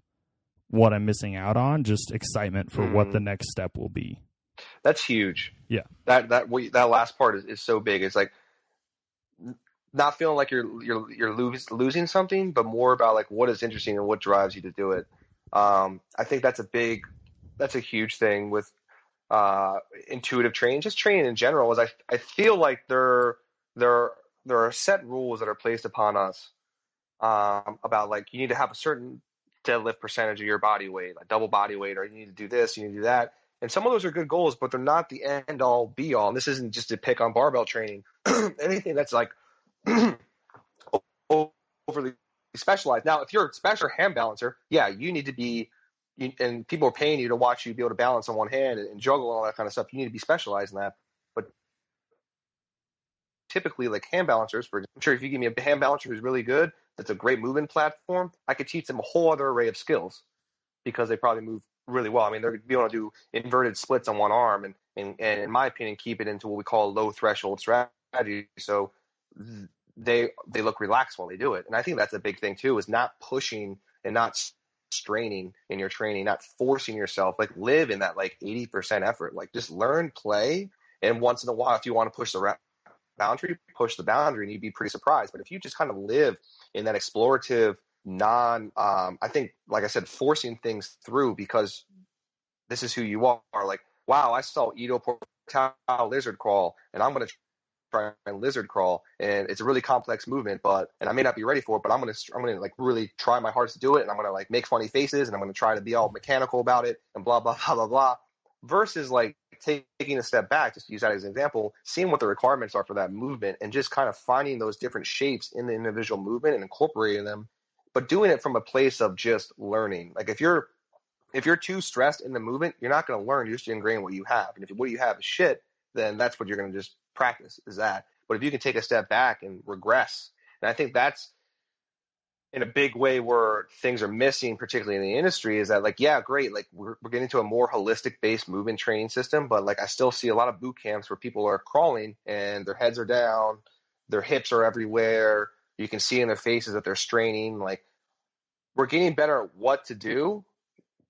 what I'm missing out on, just excitement for what Mm. the next step will be. That's huge. Yeah. That that we, that last part is, is so big. It's like not feeling like you're you're you're lose, losing something, but more about like what is interesting and what drives you to do it. Um, I think that's a big, that's a huge thing with uh, intuitive training, just training in general. Is I I feel like there there there are set rules that are placed upon us um, about like you need to have a certain deadlift percentage of your body weight, like double body weight, or you need to do this, you need to do that. And some of those are good goals, but they're not the end all be all. And this isn't just to pick on barbell training. Anything that's like overly specialized. Now, if you're a special hand balancer, yeah, you need to be, and people are paying you to watch you be able to balance on one hand and, and juggle and all that kind of stuff. You need to be specialized in that. But typically, like hand balancers, for I'm sure if you give me a hand balancer who's really good, that's a great movement platform, I could teach them a whole other array of skills because they probably move really well. I mean, they're going to be able to do inverted splits on one arm, and, and, and in my opinion, keep it into what we call low threshold strategy. So they they look relaxed while they do it, and I think that's a big thing too, is not pushing and not straining in your training, not forcing yourself. Like live in that like eighty percent effort. Like just learn, play, and once in a while, if you want to push the boundary, push the boundary, and you'd be pretty surprised. But if you just kind of live in that explorative non um, i think like i said forcing things through because this is who you are. Like wow i saw Ido Portal lizard crawl and i'm going to try and lizard crawl and it's a really complex movement but and i may not be ready for it but i'm going to i'm going to like really try my hardest to do it and i'm going to like make funny faces and i'm going to try to be all mechanical about it and blah blah blah blah blah versus like taking a step back just to use that as an example seeing what the requirements are for that movement and just kind of finding those different shapes in the individual movement and incorporating them but doing it from a place of just learning. Like if you're if you're too stressed in the movement, you're not going to learn. You're just ingrain what you have. And if what you have is shit, then that's what you're going to just practice is that. But if you can take a step back and regress, and I think that's in a big way where things are missing, particularly in the industry, is that like, yeah, great, like we're, we're getting to a more holistic based movement training system, but like I still see a lot of boot camps where people are crawling and their heads are down, their hips are everywhere. You can see in their faces that they're straining. Like we're getting better at what to do,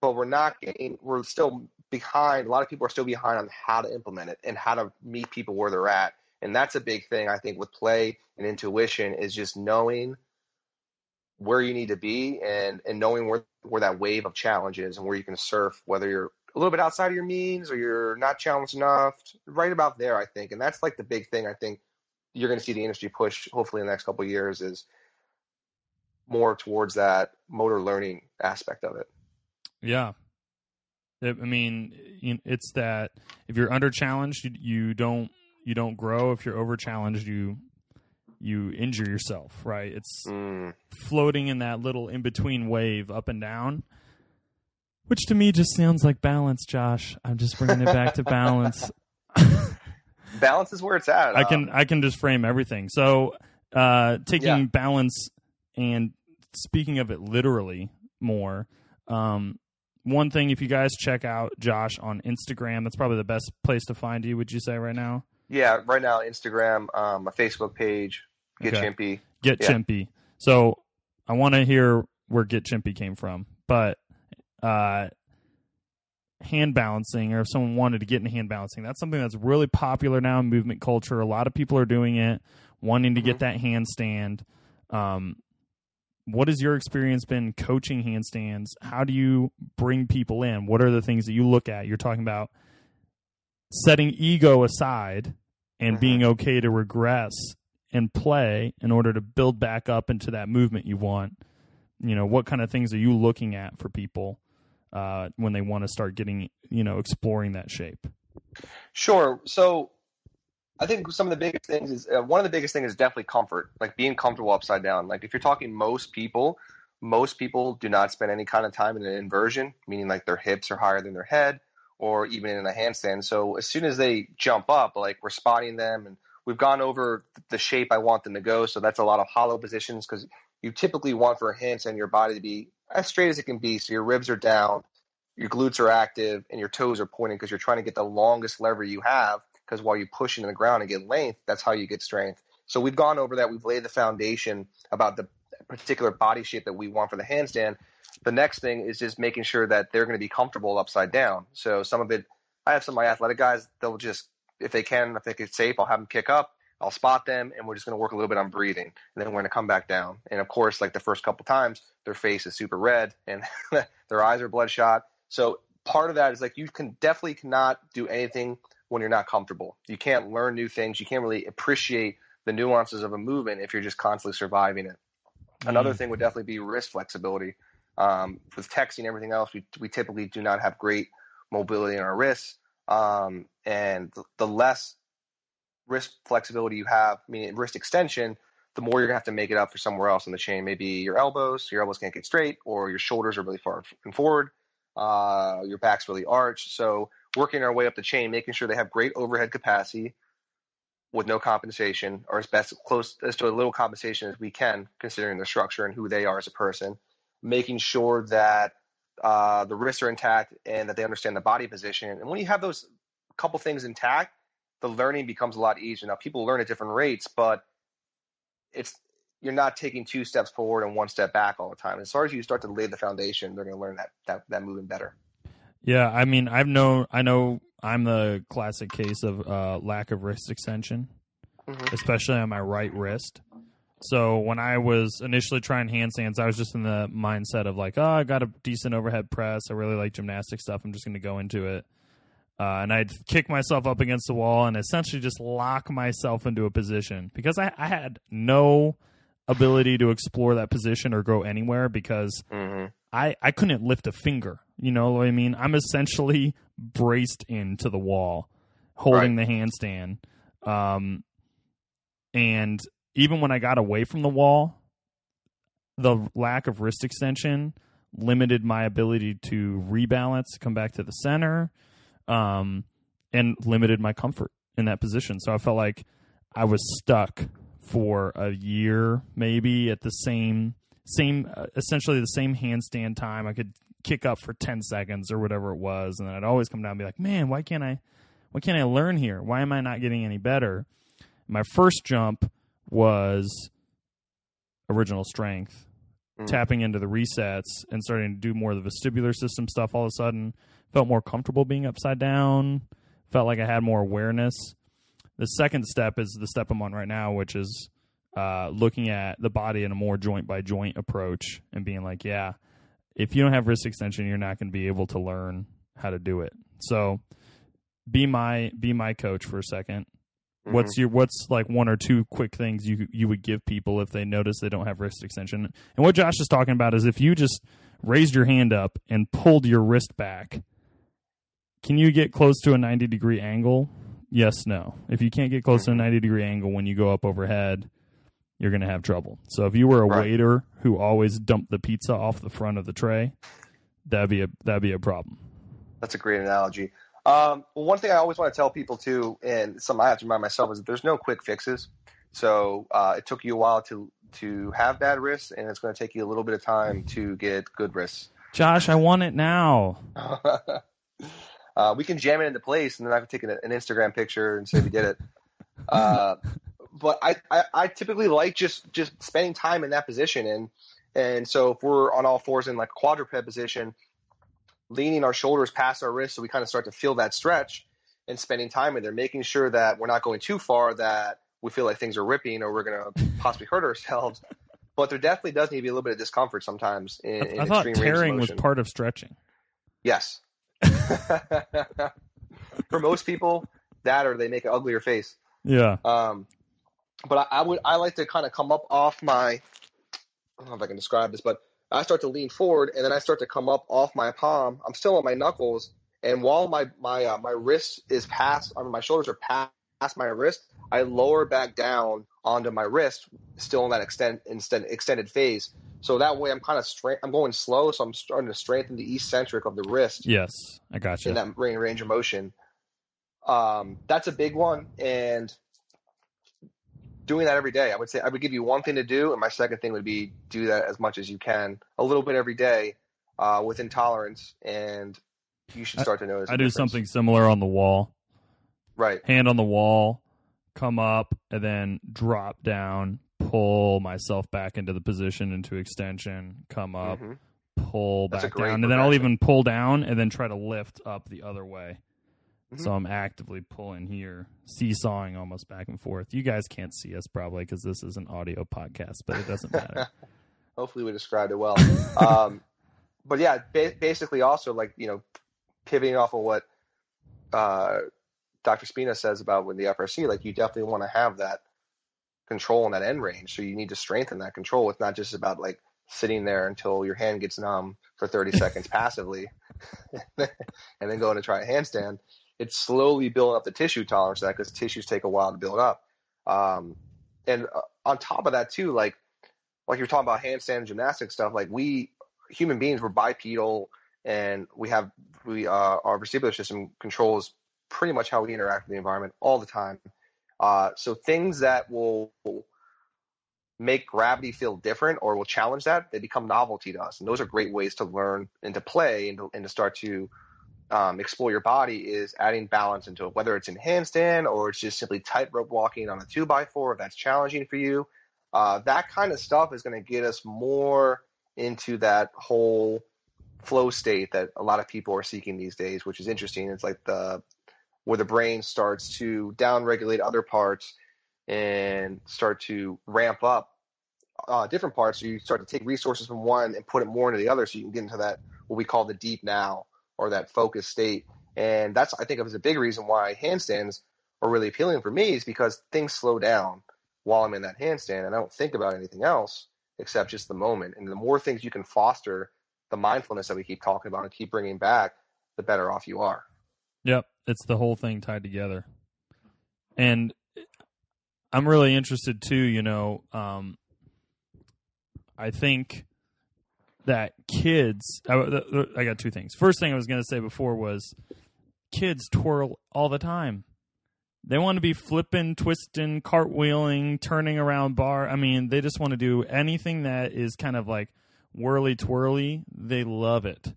but we're not getting, we're still behind. A lot of people are still behind on how to implement it and how to meet people where they're at. And that's a big thing I think with play and intuition is just knowing – where you need to be and and knowing where where that wave of challenge is and where you can surf, whether you're a little bit outside of your means or you're not challenged enough, right about there, I think. And that's like the big thing I think you're going to see the industry push, hopefully in the next couple of years, is more towards that motor learning aspect of it. Yeah. I mean, it's that if you're under challenged, you, you don't you don't grow. If you're over challenged, you you injure yourself, right? It's mm. floating in that little in between wave up and down, which to me just sounds like balance, Josh. I'm just bringing it back to balance. Balance is where it's at. I can um, I can just frame everything. So, uh, taking yeah. balance and speaking of it literally more. Um, one thing, if you guys check out Josh on Instagram, that's probably the best place to find you. Would you say right now? Yeah, right now Instagram, um, a Facebook page, Get okay. Chimpy. Get yeah. Chimpy. So I want to hear where Get Chimpy came from, but uh, hand balancing, or if someone wanted to get into hand balancing, that's something that's really popular now in movement culture. A lot of people are doing it, wanting to mm-hmm. get that handstand. Um, what has your experience been coaching handstands? How do you bring people in? What are the things that you look at? You're talking about setting ego aside and mm-hmm. being okay to regress and play in order to build back up into that movement you want? You know, what kind of things are you looking at for people uh, when they want to start getting, you know, exploring that shape? Sure. So I think some of the biggest things is uh, one of the biggest things is definitely comfort, like being comfortable upside down. Like if you're talking most people, most people do not spend any kind of time in an inversion, meaning like their hips are higher than their head or even in a handstand. So as soon as they jump up, like we're spotting them and We've gone over the shape I want them to go, so that's a lot of hollow positions because you typically want for a handstand your body to be as straight as it can be. So your ribs are down, your glutes are active, and your toes are pointing because you're trying to get the longest lever you have. Because while you push into the ground and get length, that's how you get strength. So we've gone over that. We've laid the foundation about the particular body shape that we want for the handstand. The next thing is just making sure that they're going to be comfortable upside down. So some of it, I have some of my athletic guys, they'll just if they can, if they get safe, I'll have them kick up. I'll spot them, and we're just going to work a little bit on breathing, and then we're going to come back down. And of course, like the first couple times, their face is super red and their eyes are bloodshot. So part of that is like you can definitely cannot do anything when you're not comfortable. You can't learn new things. You can't really appreciate the nuances of a movement if you're just constantly surviving it. Mm. Another thing would definitely be wrist flexibility. Um, with texting and everything else, we, we typically do not have great mobility in our wrists. Um, and the less wrist flexibility you have, meaning wrist extension, the more you're gonna have to make it up for somewhere else in the chain. Maybe your elbows, your elbows can't get straight, or your shoulders are really far and forward, uh, your back's really arched. So working our way up the chain, making sure they have great overhead capacity with no compensation, or as best close as to a little compensation as we can, considering their structure and who they are as a person. Making sure that uh, the wrists are intact and that they understand the body position. And when you have those couple things intact, the learning becomes a lot easier. Now people learn at different rates, but it's you're not taking two steps forward and one step back all the time. As far as you start to lay the foundation, they're going to learn that that that moving better. Yeah, I mean, I've known, I know, I'm the classic case of uh, lack of wrist extension, mm-hmm. especially on my right wrist. So when I was initially trying handstands, I was just in the mindset of like, oh, I got a decent overhead press. I really like gymnastic stuff. I'm just going to go into it. Uh, and I'd kick myself up against the wall and essentially just lock myself into a position because I, I had no ability to explore that position or go anywhere because mm-hmm. I, I couldn't lift a finger. You know what I mean? I'm essentially braced into the wall, holding right. the handstand. Um, and even when I got away from the wall, the lack of wrist extension limited my ability to rebalance, come back to the center, um, and limited my comfort in that position. So I felt like I was stuck for a year, maybe at the same same uh, essentially the same handstand time. I could kick up for 10 seconds or whatever it was and then I'd always come down and be like, "Man, why can't I why can't I learn here? Why am I not getting any better?" My first jump was original strength, Mm. tapping into the resets and starting to do more of the vestibular system stuff all of a sudden. Felt more comfortable being upside down. Felt like I had more awareness. The second step is the step I'm on right now, which is uh, looking at the body in a more joint by joint approach and being like, yeah, if you don't have wrist extension, you're not going to be able to learn how to do it. So be my be my coach for a 2nd Mhm. What's your what's like one or two quick things you you would give people if they notice they don't have wrist extension? And what Josh is talking about is if you just raised your hand up and pulled your wrist back, can you get close to a 90 degree angle? Yes, no. If you can't get close to a Mhm. 90 degree angle when you go up overhead, you're going to have trouble. So if you were a Right. waiter who always dumped the pizza off the front of the tray, that'd be a that'd be a problem. That's a great analogy. Um, well, one thing I always want to tell people too, and something I have to remind myself is that there's no quick fixes. So uh, it took you a while to to have bad wrists, and it's going to take you a little bit of time to get good wrists. Josh, I want it now. uh, we can jam it into place, and then I can take an, an Instagram picture and say we did it. Uh, but I, I, I typically like just just spending time in that position, and and so if we're on all fours in like quadruped position, leaning our shoulders past our wrists, so we kind of start to feel that stretch, and spending time in there, making sure that we're not going too far that we feel like things are ripping or we're going to possibly hurt ourselves. But there definitely does need to be a little bit of discomfort sometimes in, I, in I thought extreme tearing was part of stretching. Yes. For most people, that or they make an uglier face. Yeah. Um, but I, I would I like to kind of come up off my I don't know if I can describe this, but I start to lean forward and then I start to come up off my palm. I'm still on my knuckles, and while my my uh, my wrist is past, I mean, my shoulders are past, past my wrist, I lower back down onto my wrist, still in that extend, extend extended phase. So that way, I'm kind of straight. I'm going slow, so I'm starting to strengthen the eccentric of the wrist Yes, I got you. in that range, range of motion. Um, that's a big one, and doing that every day. I would say I would give you one thing to do, and my second thing would be do that as much as you can, a little bit every day, uh, with intolerance, and you should start to notice. I do difference. something similar on the wall. right. Hand on the wall, come up, and then drop down, pull myself back into the position into extension, come up, Mhm. pull That's back down, and then I'll even pull down and then try to lift up the other way. Mhm. So I'm actively pulling here, seesawing almost back and forth. You guys can't see us probably because this is an audio podcast, but it doesn't matter. Hopefully, we described it well. um, but yeah, ba- basically, also like you know, pivoting off of what uh, Dr. Spina says about with the FRC, like you definitely want to have that control in that end range. So you need to strengthen that control. It's not just about like sitting there until your hand gets numb for 30 seconds passively, and then going to try a handstand. It's slowly building up the tissue tolerance to that because tissues take a while to build up. Um, and uh, on top of that too, like like you're talking about handstand gymnastics stuff, like we human beings we're bipedal and we have we uh, our vestibular system controls pretty much how we interact with the environment all the time. Uh, so things that will make gravity feel different or will challenge that, they become novelty to us, and those are great ways to learn and to play and to, and to start to um, explore your body is adding balance into it, whether it's in handstand or it's just simply tightrope walking on a two by four. If that's challenging for you, uh, that kind of stuff is going to get us more into that whole flow state that a lot of people are seeking these days, which is interesting. It's like the where the brain starts to downregulate other parts and start to ramp up uh, different parts. So you start to take resources from one and put it more into the other, so you can get into that what we call the deep now or that focused state. And that's I think as a big reason why handstands are really appealing for me is because things slow down while I'm in that handstand and I don't think about anything else except just the moment. And the more things you can foster the mindfulness that we keep talking about and keep bringing back, the better off you are. Yep, it's the whole thing tied together. And I'm really interested too, you know, um, I think that kids I, I got two things. First thing I was going to say before was kids twirl all the time. they want to be flipping, twisting, cartwheeling, turning around bar. I mean, they just want to do anything that is kind of like whirly twirly. They love it.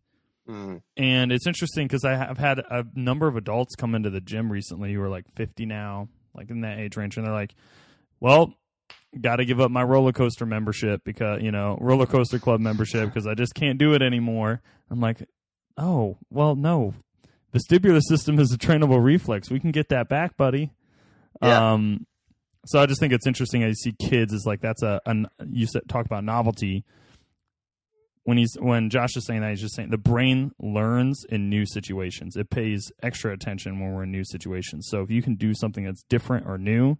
Mm. And it's interesting because I have had a number of adults come into the gym recently who are like 50 now, like in that age range, and they're like, well, got to give up my roller coaster membership because, you know, roller coaster club membership because I just can't do it anymore. I'm like, oh, well, no. Vestibular system is a trainable reflex. We can get that back, buddy. Yeah. Um, so I just think it's interesting. I see kids is like that's a, a you said talk about novelty when he's when Josh is saying that, he's just saying the brain learns in new situations. It pays extra attention when we're in new situations. So if you can do something that's different or new,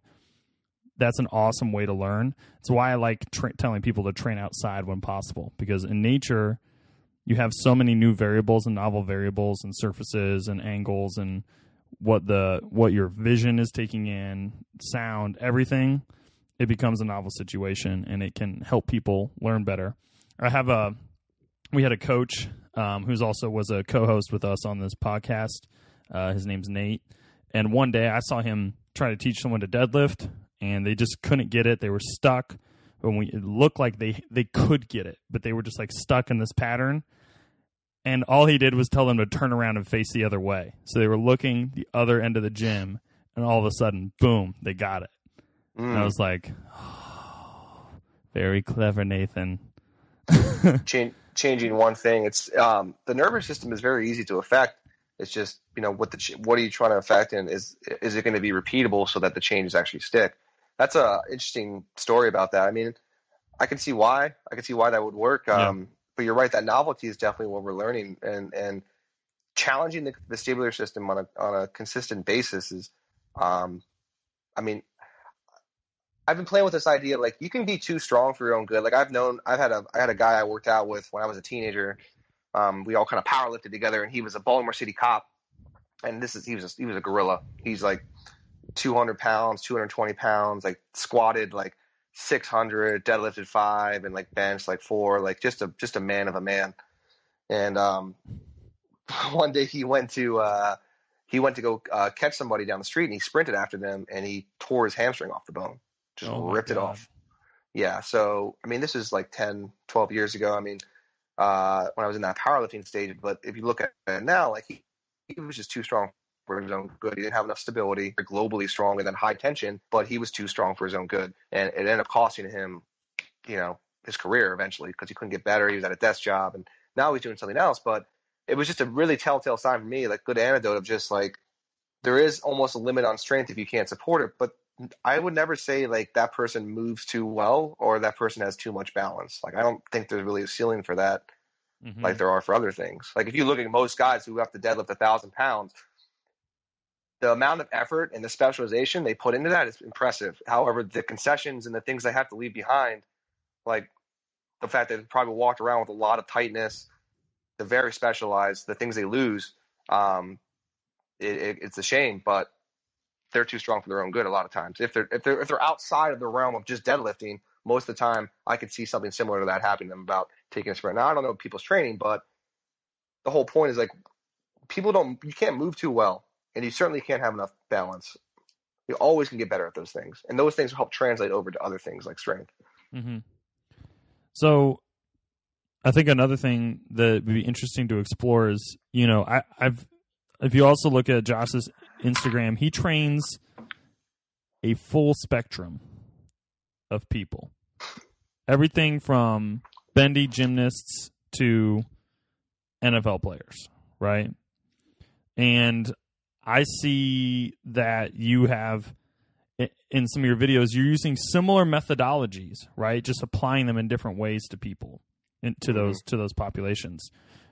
that's an awesome way to learn. It's why I like tra- telling people to train outside when possible because in nature you have so many new variables and novel variables and surfaces and angles and what the what your vision is taking in, sound, everything. It becomes a novel situation and it can help people learn better. I have a we had a coach um, who's also was a co-host with us on this podcast. Uh, his name's Nate, and one day I saw him try to teach someone to deadlift, and they just couldn't get it. They were stuck. When we it looked like they they could get it, but they were just like stuck in this pattern. And all he did was tell them to turn around and face the other way. So they were looking the other end of the gym, and all of a sudden, boom, they got it. Mm. And I was like, oh, very clever, Nathan. Change, changing one thing. It's um, the nervous system is very easy to affect. It's just you know what the what are you trying to affect, and is is it going to be repeatable so that the changes actually stick? That's a interesting story about that. I mean, I can see why. I can see why that would work. Yeah. Um, but you're right. That novelty is definitely what we're learning, and and challenging the vestibular system on a on a consistent basis is, um, I mean, I've been playing with this idea like you can be too strong for your own good. Like I've known, I've had a I had a guy I worked out with when I was a teenager. Um, we all kind of power lifted together, and he was a Baltimore City cop. And this is he was a, he was a gorilla. He's like 200 pounds, 220 pounds, like squatted like 600, deadlifted five, and like bench like four, like just a just a man of a man. And um, one day he went to uh, he went to go uh, catch somebody down the street, and he sprinted after them, and he tore his hamstring off the bone, just Oh ripped it off. Yeah, so I mean, this is like 10, 12 years ago. I mean, uh, when I was in that powerlifting stage, but if you look at it now, like he, he was just too strong for his own good. He didn't have enough stability. globally strong, and then high tension, but he was too strong for his own good, and it ended up costing him, you know, his career eventually because he couldn't get better. He was at a desk job, and now he's doing something else. But it was just a really telltale sign for me, like good antidote of just like there is almost a limit on strength if you can't support it, but I would never say like that person moves too well or that person has too much balance. Like I don't think there's really a ceiling for that Mhm. like there are for other things. Like if you look at most guys who have to deadlift a thousand pounds, the amount of effort and the specialization they put into that is impressive. However, the concessions and the things they have to leave behind, like the fact that they probably walked around with a lot of tightness, the very specialized, the things they lose, um, it, it, it's a shame, but they're too strong for their own good a lot of times. If they're if they're if they're outside of the realm of just deadlifting, most of the time I could see something similar to that happening to them about taking a sprint. Now I don't know people's training, but the whole point is like people don't you can't move too well, and you certainly can't have enough balance. You always can get better at those things, and those things help translate over to other things like strength. Mm-hmm. So, I think another thing that would be interesting to explore is, you know, I, I've if you also look at Josh's Instagram, he trains a full spectrum of people, everything from bendy gymnasts to NFL players, right? And I see that you have in some of your videos you're using similar methodologies right just applying them in different ways to people in, to Mhm. those to those populations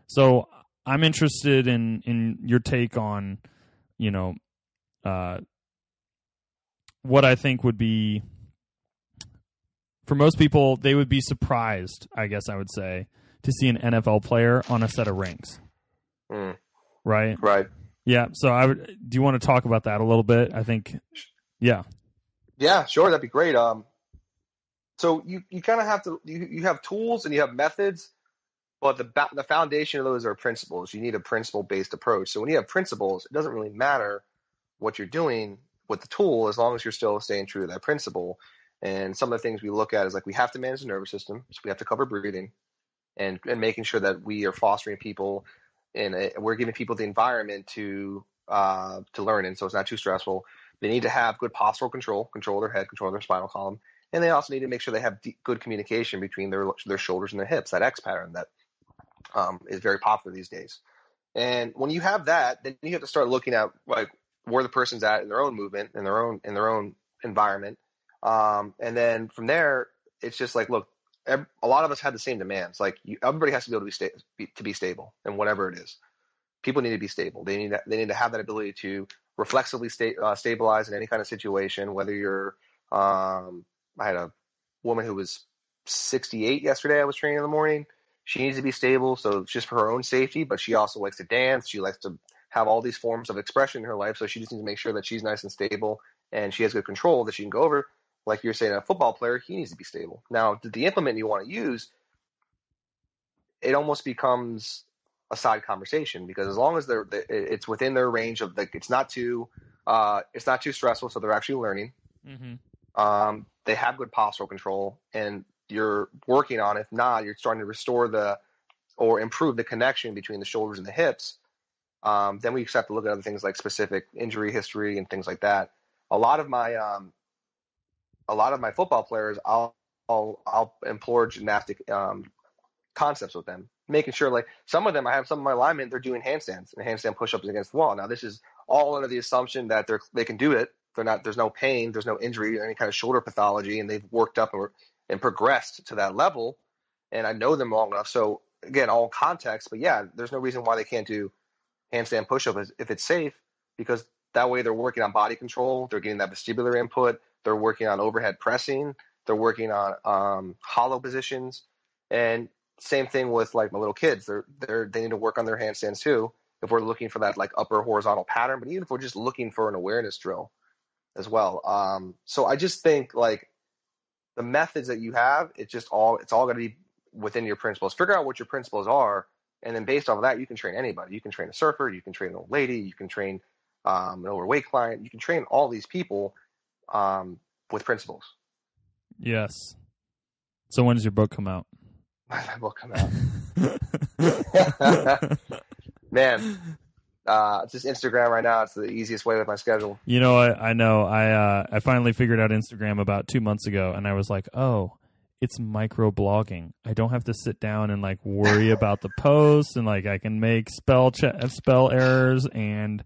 so i'm interested in in your take on you know uh what i think would be for most people they would be surprised i guess i would say to see an nfl player on a set of rings. Mm, right? Right. yeah so i would do you want to talk about that a little bit? I think yeah. Yeah, sure, that'd be great. Um, so you, you kind of have to you, you have tools and you have methods, but the ba- the foundation of those are principles. You need a principle based approach. So when you have principles, it doesn't really matter what you're doing, with the tool as long as you're still staying true to that principle. And some of the things we look at is like we have to manage the nervous system, so we have to cover breathing, and and making sure that we are fostering people and we're giving people the environment to uh, to learn in, so it's not too stressful. They need to have good postural control, control their head, control their spinal column, and they also need to make sure they have deep, good communication between their their shoulders and their hips. That X pattern that um, is very popular these days. And when you have that, then you have to start looking at like where the person's at in their own movement, in their own in their own environment, um, and then from there, it's just like, look, every, a lot of us have the same demands. Like you, everybody has to be able to be, sta- be, to be stable, and whatever it is, people need to be stable. They need to, they need to have that ability to reflexively sta- uh, stabilize in any kind of situation. Whether you're, um, I had a woman who was 68 yesterday. I was training in the morning. She needs to be stable, so just for her own safety. But she also likes to dance. She likes to have all these forms of expression in her life. So she just needs to make sure that she's nice and stable and she has good control that she can go over. Like you're saying, a football player, he needs to be stable. Now, the implement you want to use, it almost becomes a side conversation because as long as they're, it's within their range of like, it's not too, uh, it's not too stressful, so they're actually learning. Mm-hmm. Um, they have good postural control, and you're working on. If not, you're starting to restore the or improve the connection between the shoulders and the hips um, then we have to look at other things like specific injury history and things like that. A lot of my um, a lot of my football players, I'll I'll, I'll implore gymnastic um, concepts with them, making sure like some of them, I have some of my linemen, they're doing handstands and handstand push-ups against the wall. Now this is all under the assumption that they're they can do it. They're not. There's no pain. There's no injury or any kind of shoulder pathology, and they've worked up and, and progressed to that level. And I know them long enough. So again, all context. But yeah, there's no reason why they can't do handstand pushup if it's safe, because that way they're working on body control, they're getting that vestibular input, they're working on overhead pressing, they're working on um, hollow positions, and same thing with like my little kids. They're they're they need to work on their handstands too. If we're looking for that like upper horizontal pattern, but even if we're just looking for an awareness drill as well. Um, so I just think like the methods that you have, it's just all it's all going to be within your principles. Figure out what your principles are, and then based off of that, you can train anybody. You can train a surfer, you can train an old lady, you can train um, an overweight client. You can train all these people um, with principles. Yes. So when does your book come out? My book come out. Man, uh, it's just Instagram right now. It's the easiest way with my schedule. You know, I, I know. I uh, I finally figured out Instagram about two months ago, and I was like, oh, it's micro blogging. I don't have to sit down and like worry about the post and like I can make spell che- spell errors and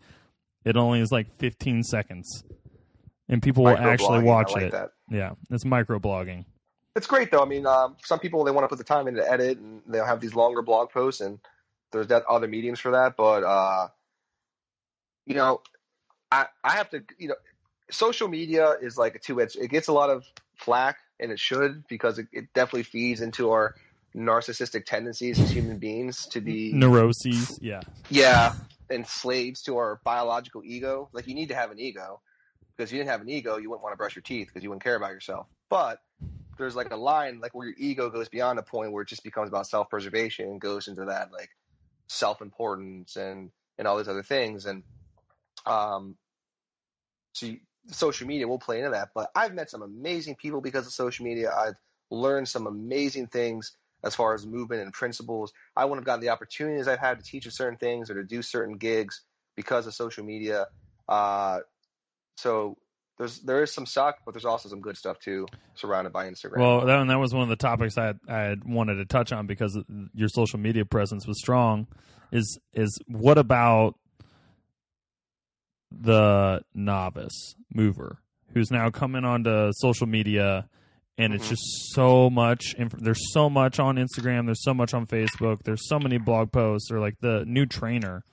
it only is like 15 seconds. And people will actually watch like it. That. Yeah, it's micro blogging. It's great though. I mean, um, some people they want to put the time in to edit and they'll have these longer blog posts and there's other mediums for that, but uh, you know, I I have to, you know, social media is like a two edged. It gets a lot of flack and it should because it, it definitely feeds into our narcissistic tendencies as human beings to be neuroses. Yeah, yeah, and slaves to our biological ego. Like you need to have an ego because if you didn't have an ego, you wouldn't want to brush your teeth because you wouldn't care about yourself. But there's like a line like where your ego goes beyond a point where it just becomes about self preservation and goes into that like self importance and and all these other things and um so social media will play into that. But I've met some amazing people because of social media. I've learned some amazing things as far as movement and principles. I wouldn't have gotten the opportunities I've had to teach certain things or to do certain gigs because of social media. Uh, so there's there is some suck, but there's also some good stuff too surrounded by Instagram. Well, that, that was one of the topics I I wanted to touch on because your social media presence was strong. Is is what about the novice mover who's now coming onto social media and it's mm-hmm. just so much inf- there's so much on instagram there's so much on facebook there's so many blog posts or like the new trainer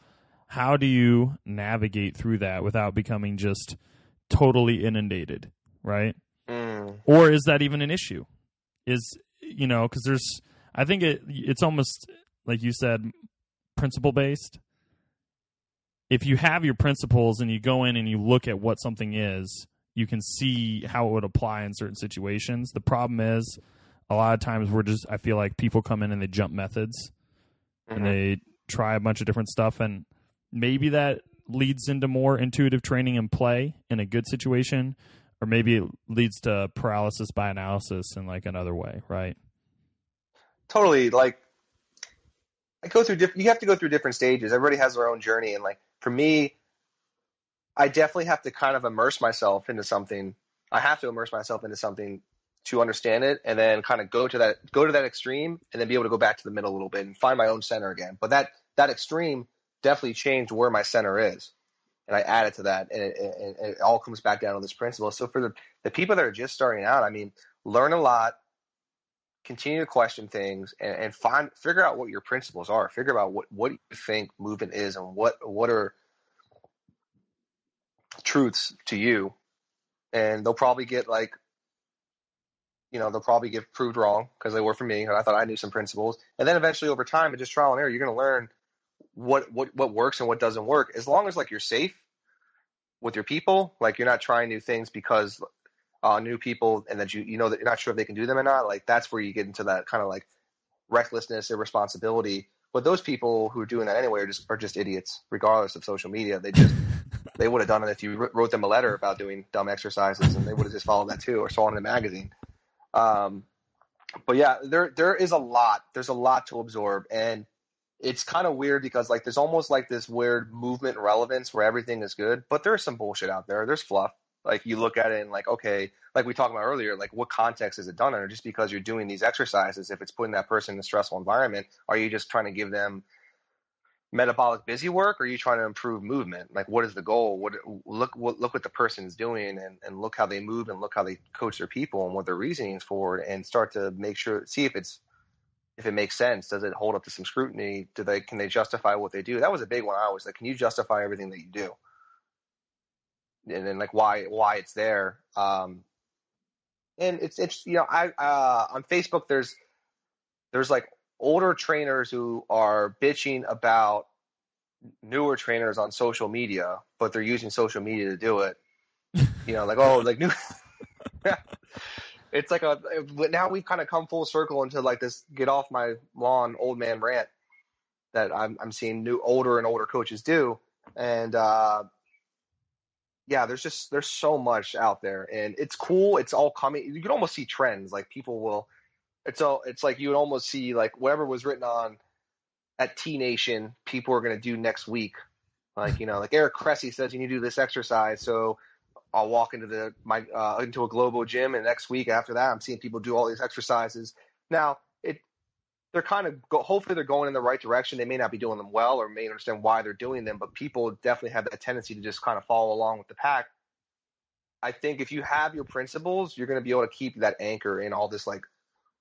how do you navigate through that without becoming just totally inundated right mm. or is that even an issue is you know because there's i think it it's almost like you said principle based if you have your principles and you go in and you look at what something is, you can see how it would apply in certain situations. The problem is a lot of times we're just I feel like people come in and they jump methods mm-hmm. and they try a bunch of different stuff and maybe that leads into more intuitive training and play in a good situation, or maybe it leads to paralysis by analysis in like another way, right? Totally. Like I go through different. You have to go through different stages. Everybody has their own journey, and like for me, I definitely have to kind of immerse myself into something. I have to immerse myself into something to understand it, and then kind of go to that go to that extreme, and then be able to go back to the middle a little bit and find my own center again. But that that extreme definitely changed where my center is, and I added to that, and it, it, it all comes back down to this principle. So for the the people that are just starting out, I mean, learn a lot, continue to question things and, and find figure out what your principles are. Figure out what what you think movement is and what what are truths to you. And they'll probably get like you know they'll probably get proved wrong because they were for me and i thought i knew some principles. And then eventually over time and just trial and error you're going to learn what what what works and what doesn't work. As long as like you're safe with your people like you're not trying new things because uh, new people and that you you know that you're not sure if they can do them or not, like that's where you get into that kind of like recklessness, irresponsibility. But those people who are doing that anyway are just are just idiots, regardless of social media. They just they would have done it if you wrote them a letter about doing dumb exercises, and they would have just followed that too, or saw it in a magazine. Um, but yeah, there there is a lot. There's a lot to absorb, and it's kind of weird because like there's almost like this weird movement relevance where everything is good, but there's some bullshit out there. There's fluff. Like you look at it and like, okay, like we talked about earlier, like what context is it done under? Just because you're doing these exercises, if it's putting that person in a stressful environment, are you just trying to give them metabolic busy work or are you trying to improve movement? Like what is the goal? What look what look what the person's doing and, and look how they move and look how they coach their people and what their reasoning is for and start to make sure see if it's if it makes sense. Does it hold up to some scrutiny? Do they can they justify what they do? That was a big one I was like, can you justify everything that you do? And then like why why it's there. Um, and it's it's you know I uh, on Facebook there's there's like older trainers who are bitching about newer trainers on social media, but they're using social media to do it. You know, like oh, like new. it's like a But now we've kind of come full circle into like this get off my lawn old man rant that I'm I'm seeing new older and older coaches do, and uh, yeah, there's just there's so much out there, and it's cool. It's all coming. You can almost see trends. Like people will. It's all. It's like you would almost see like whatever was written on at T Nation, people are going to do next week. Like you know, like Eric Cressey says, you need to do this exercise. So I'll walk into the my uh, into a Globo gym, and next week after that, I'm seeing people do all these exercises. Now they're kind of go, hopefully they're going in the right direction. They may not be doing them well or may understand why they're doing them, but people definitely have that tendency to just kind of follow along with the pack. I think if you have your principles, you're going to be able to keep that anchor in all this like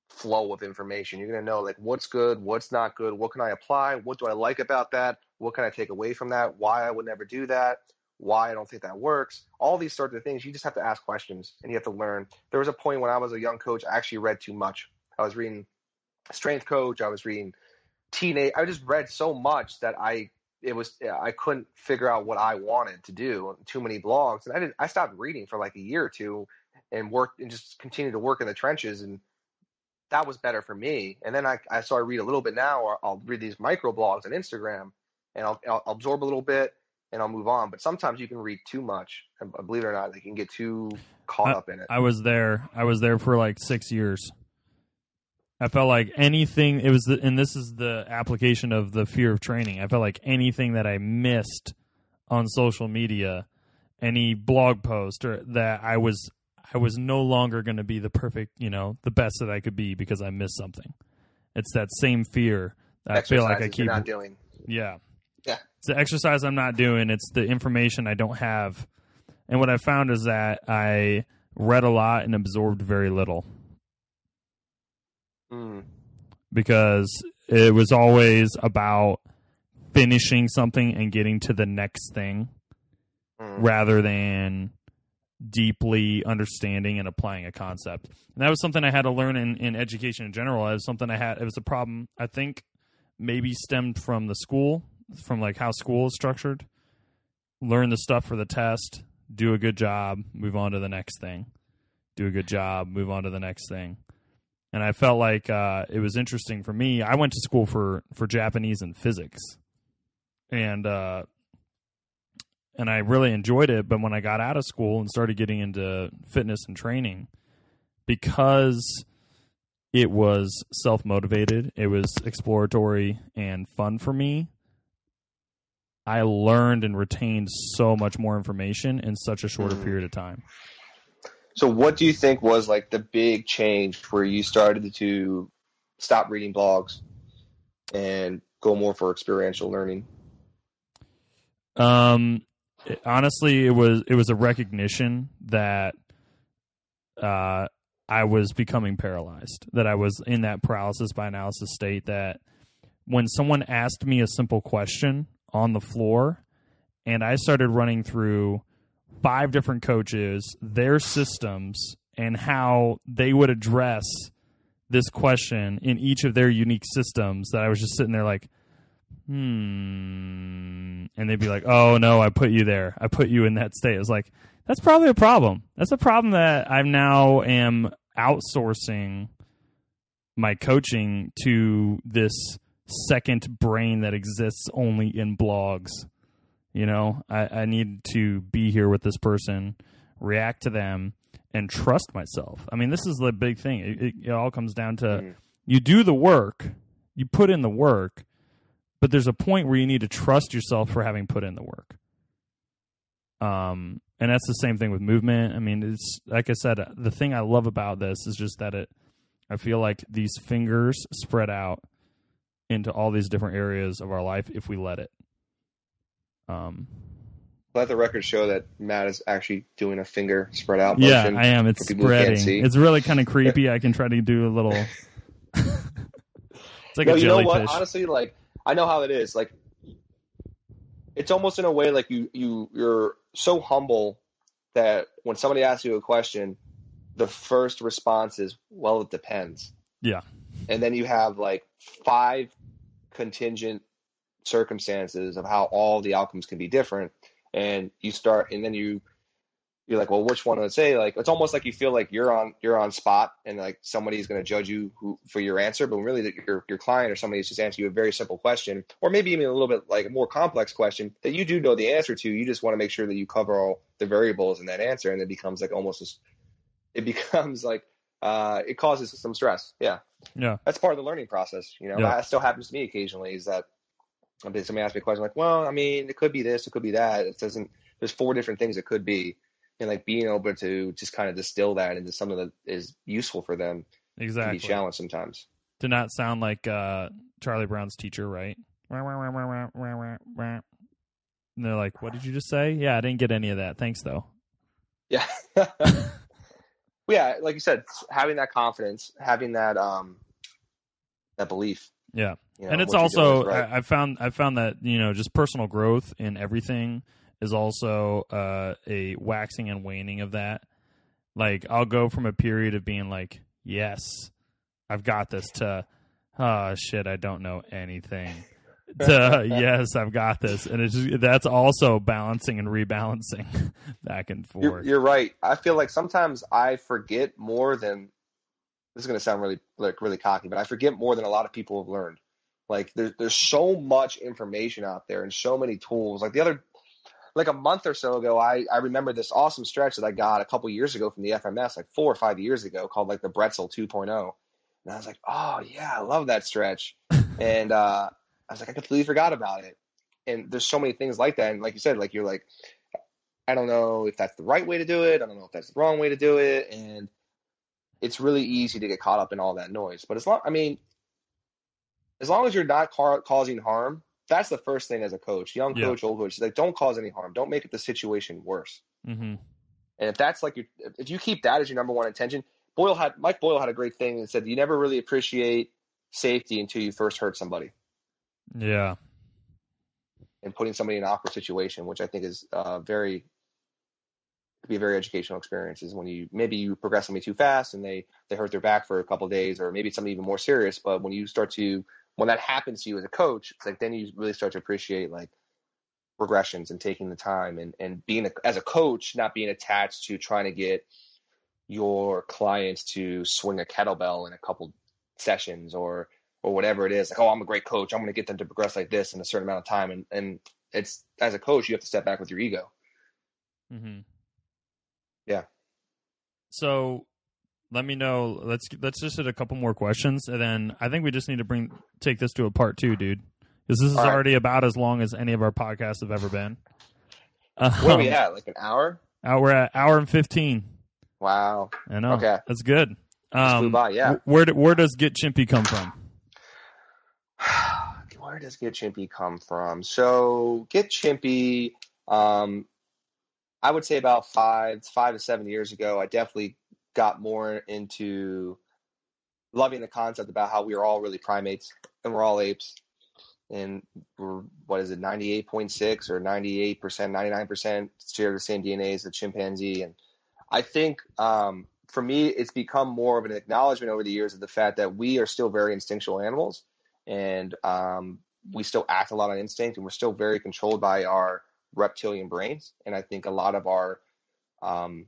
flow of information. You're going to know like what's good, what's not good, what can I apply, what do I like about that, what can I take away from that, why I would never do that, why I don't think that works. All these sorts of things. You just have to ask questions and you have to learn. There was a point when I was a young coach, I actually read too much. I was reading strength coach. I was reading teenage. I just read so much that I it was I couldn't figure out what I wanted to do. Too many blogs, and I did. I stopped reading for like a year or two, and worked and just continued to work in the trenches, and that was better for me. And then I, I so I read a little bit now, or I'll read these micro blogs on Instagram, and I'll, I'll absorb a little bit, and I'll move on. But sometimes you can read too much, and believe it or not, they can get too caught I, up in it. I was there. I was there for like six years. I felt like anything it was the, and this is the application of the fear of training. I felt like anything that I missed on social media, any blog post or that I was I was no longer going to be the perfect, you know, the best that I could be because I missed something. It's that same fear that I feel like I keep not doing. Yeah. Yeah. It's the exercise I'm not doing, it's the information I don't have. And what I found is that I read a lot and absorbed very little. Mm. Because it was always about finishing something and getting to the next thing mm. rather than deeply understanding and applying a concept. And that was something I had to learn in, in education in general. It was something I had, it was a problem I think maybe stemmed from the school, from like how school is structured. Learn the stuff for the test, do a good job, move on to the next thing. Do a good job, move on to the next thing and I felt like uh, it was interesting for me. I went to school for for Japanese and physics, and uh, and I really enjoyed it. But when I got out of school and started getting into fitness and training, because it was self motivated, it was exploratory and fun for me. I learned and retained so much more information in such a shorter Mhm. period of time. So, what do you think was like the big change where you started to stop reading blogs and go more for experiential learning? Um, it- honestly, it was it was a recognition that uh, I was becoming paralyzed. That I was in that paralysis by analysis state. That when someone asked me a simple question on the floor, and I started running through five different coaches, their systems, and how they would address this question in each of their unique systems, that I was just sitting there like hmm. And they'd be like, oh, no, I put you there. I put you in that state. It was like, that's probably a problem. That's a problem that I now am outsourcing my coaching to this second brain that exists only in blogs. You know, I, I need to be here with this person, react to them, and trust myself. I mean, this is the big thing. It, it, it all comes down to Mhm. you do the work, you put in the work, but there's a point where you need to trust yourself for having put in the work. Um, and that's the same thing with movement. I mean, it's like I said, the thing I love about this is just that it. I feel like these fingers spread out into all these different areas of our life if we let it. Um, Let the record show that Matt is actually doing a finger spread out yeah. I am. It's for people who can't spreading. It's really kind of creepy. I can try to do a little. it's like no, a you know what? Honestly, like I know how it is. Like it's almost in a way like you you you're so humble that when somebody asks you a question, the first response is, "Well, it depends." Yeah. And then you have like five contingent circumstances of how all the outcomes can be different, and you start, and then you you're like, well, which one would say? Like, it's almost like you feel like you're on you're on spot, and like somebody's going to judge you who, for your answer, but really, that your your client or somebody is just answering you a very simple question, or maybe even a little bit like a more complex question that you do know the answer to. You just want to make sure that you cover all the variables in that answer, and it becomes like almost as, it becomes like uh, it causes some stress. Yeah, Yeah. that's part of the learning process. You know, Yeah. that still happens to me occasionally. Is that I mean, somebody asked me a question like, well, I mean, it could be this, it could be that. It doesn't. There's four different things it could be, and like being able to just kind of distill that into something that is useful for them can Exactly. be challenged sometimes. to not sound like uh, Charlie Brown's teacher, right? And they're like, "What did you just say?" Yeah, I didn't get any of that. Thanks, though. Yeah. Yeah, like you said, having that confidence, having that um that belief. Yeah. You know, and it's also right. I, I found I found that you know just personal growth in everything is also uh, a waxing and waning of that. Like I'll go from a period of being like, "Yes, I've got this," to "Oh shit, I don't know anything." to yes, I've got this, and it's just, that's also balancing and rebalancing back and You're, forth. you're right. I feel like sometimes I forget more than this is going to sound really like really cocky, but I forget more than a lot of people have learned. Like there's there's so much information out there and so many tools. Like the other like a month or so ago, I I remember this awesome stretch that I got a couple years ago from the FMS, like four or five years ago, called like the Brettzel 2.0. And I was like, oh yeah, I love that stretch. and uh, I was like, I completely forgot about it. And there's so many things like that. And like you said, like you're like, I don't know if that's the right way to do it. I don't know if that's the wrong way to do it. And it's really easy to get caught up in all that noise. But as long, I mean, as long as you're not ca- causing harm, that's the first thing as a coach, young Yeah. coach, old coach. Like, don't cause any harm. Don't make it the situation worse. Mm-hmm. And if that's like your, if you keep that as your number one intention, Boyle had Mike Boyle had a great thing that said you never really appreciate safety until you first hurt somebody Yeah, and putting somebody in an awkward situation, which I think is uh, very could be a very educational experience. Is when you maybe you progress somebody too fast and they they hurt their back for a couple of days, or maybe something even more serious. But when you start to when that happens to you as a coach, it's like then you really start to appreciate like regressions and taking the time and and being a, as a coach, not being attached to trying to get your clients to swing a kettlebell in a couple sessions or or whatever it is. Like, oh, I'm a great coach. I'm going to get them to progress like this in a certain amount of time. And and it's as a coach, you have to step back with your ego. Mm-hmm. Yeah. So let me know. Let's let's just hit a couple more questions, and then I think we just need to bring take this to a part two, dude, because this is All right. already about as long as any of our podcasts have ever been. Where are we Um, at? Like an hour? uh, we're at hour and fifteen. Wow. I know. Okay. that's good. Um, by, yeah. Where where does Get Chimpy come from? Where does Get Chimpy come from? So Get Chimpy, um, I would say about five, five to seven years ago, I definitely got more into loving the concept about how we are all really primates and we're all apes. And we're, what is it, 98.6 or 98%, 99% share the same DNA as the chimpanzee. And I think um, for me, it's become more of an acknowledgement over the years of the fact that we are still very instinctual animals and um, we still act a lot on instinct and we're still very controlled by our reptilian brains. And I think a lot of our um,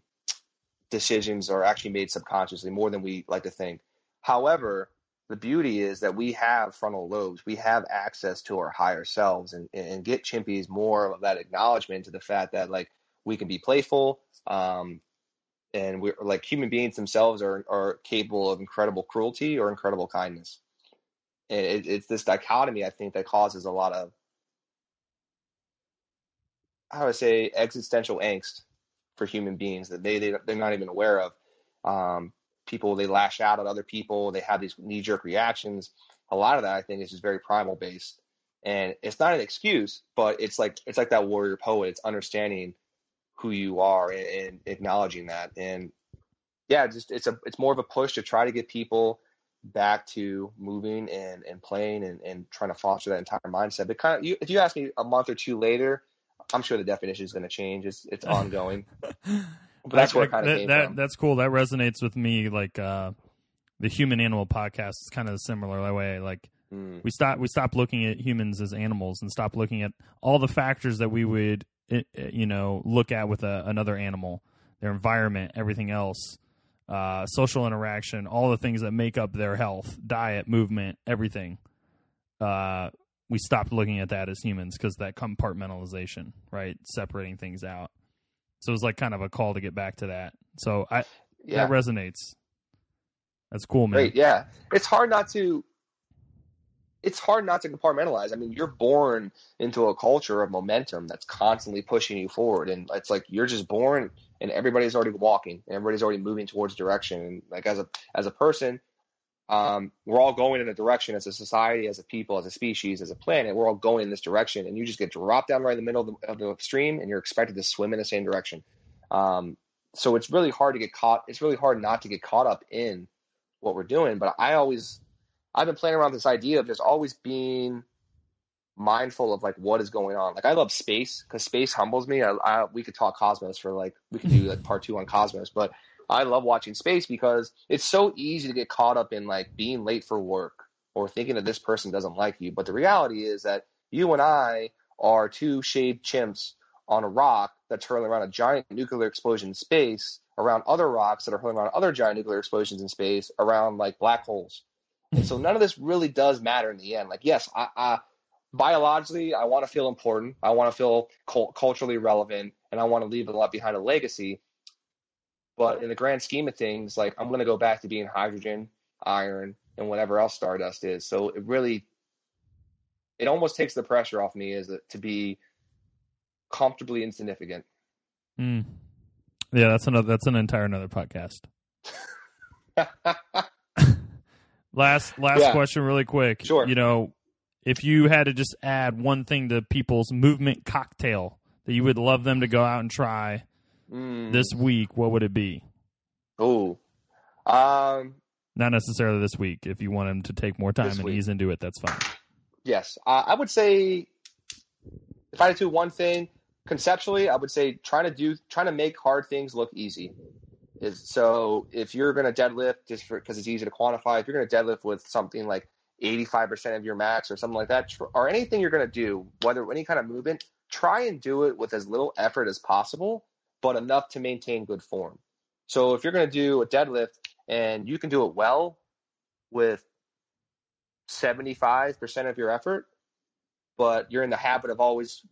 decisions are actually made subconsciously more than we like to think. However, the beauty is that we have frontal lobes. We have access to our higher selves, and, and Get Chimpy's more of that acknowledgement to the fact that like we can be playful, um, and we're like human beings themselves are are capable of incredible cruelty or incredible kindness. And it, it's this dichotomy I think that causes a lot of how do I say existential angst for human beings that they, they they're not even aware of. Um, people they lash out at other people. They have these knee jerk reactions. A lot of that I think is just very primal based, and it's not an excuse, but it's like it's like that warrior poet. It's understanding who you are and, and acknowledging that. And yeah, just it's a it's more of a push to try to get people back to moving and, and playing and, and trying to foster that entire mindset. But kind of, you, if you ask me a month or two later, I'm sure the definition is going to change. It's it's ongoing. But that's where kind of that, that-. That's cool. That resonates with me. Like uh, the human animal podcast is kind of similar that way. Like Mm, we stop we stop looking at humans as animals and stop looking at all the factors that we would eh, eh, you know look at with a, another animal, their environment, everything else. Uh, social interaction, all the things that make up their health, diet, movement, everything. Uh, we stopped looking at that as humans because that compartmentalization, right, separating things out. So it was like kind of a call to get back to that. So I yeah, that resonates. That's cool, man. great. Yeah, it's hard not to. It's hard not to compartmentalize. I mean, you're born into a culture of momentum that's constantly pushing you forward, and it's like you're just born, and everybody's already walking, and everybody's already moving towards direction. And like as a as a person, um, we're all going in a direction as a society, as a people, as a species, as a planet. We're all going in this direction, and you just get dropped down right in the middle of the, of the stream, and you're expected to swim in the same direction. Um, so it's really hard to get caught. It's really hard not to get caught up in what we're doing. But I always, I've been playing around with this idea of just always being mindful of like what is going on. Like I love space because space humbles me. I, I, we could talk cosmos for like we could do like part two on cosmos, but I love watching space because it's so easy to get caught up in like being late for work or thinking that this person doesn't like you. But the reality is that you and I are two shaved chimps on a rock that's hurling around a giant nuclear explosion in space, around other rocks that are hurling around other giant nuclear explosions in space, around like black holes. And so none of this really does matter in the end. Like, yes, I, I biologically, I want to feel important. I want to feel cul- culturally relevant, and I want to leave a lot behind a legacy. But in the grand scheme of things, like I'm going to go back to being hydrogen, iron, and whatever else stardust is. So it really, it almost takes the pressure off me a, to be comfortably insignificant. Mm. Yeah, that's another. That's an entire another podcast. Last last Yeah. question, really quick. Sure. You know, if you had to just add one thing to people's movement cocktail that you would love them to go out and try Mm. this week, what would it be? Oh, um, Not necessarily this week. If you want them to take more time and week. ease into it, that's fine. yes. Uh, I would say if I had to do one thing conceptually, I would say trying to do trying to make hard things look easy. Is so if you're going to deadlift just because it's easy to quantify, if you're going to deadlift with something like 85% of your max or something like that, tr- or anything you're going to do, whether any kind of movement, try and do it with as little effort as possible, but enough to maintain good form. So if you're going to do a deadlift and you can do it well with 75% of your effort, but you're in the habit of always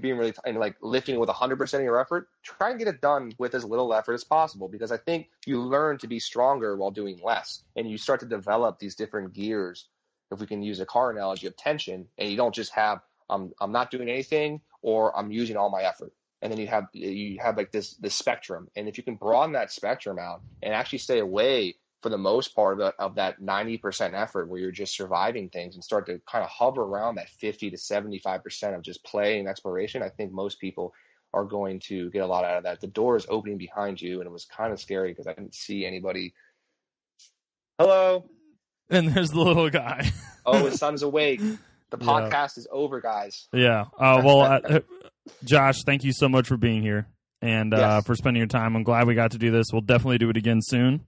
being really and like lifting with 100% of your effort, try and get it done with as little effort as possible because I think you learn to be stronger while doing less and you start to develop these different gears if we can use a car analogy of tension and you don't just have I'm I'm not doing anything or I'm using all my effort and then you have you have like this this spectrum and if you can broaden that spectrum out and actually stay away for the most part of, of that 90% effort where you're just surviving things and start to kind of hover around that 50 to 75% of just play and exploration, I think most people are going to get a lot out of that. The door is opening behind you, and it was kind of scary because I didn't see anybody. Hello. And there's the little guy. oh, his son's awake. The podcast yeah. is over, guys. Yeah. Uh, well, uh, Josh, thank you so much for being here and uh, for spending your time. I'm glad we got to do this. We'll definitely do it again soon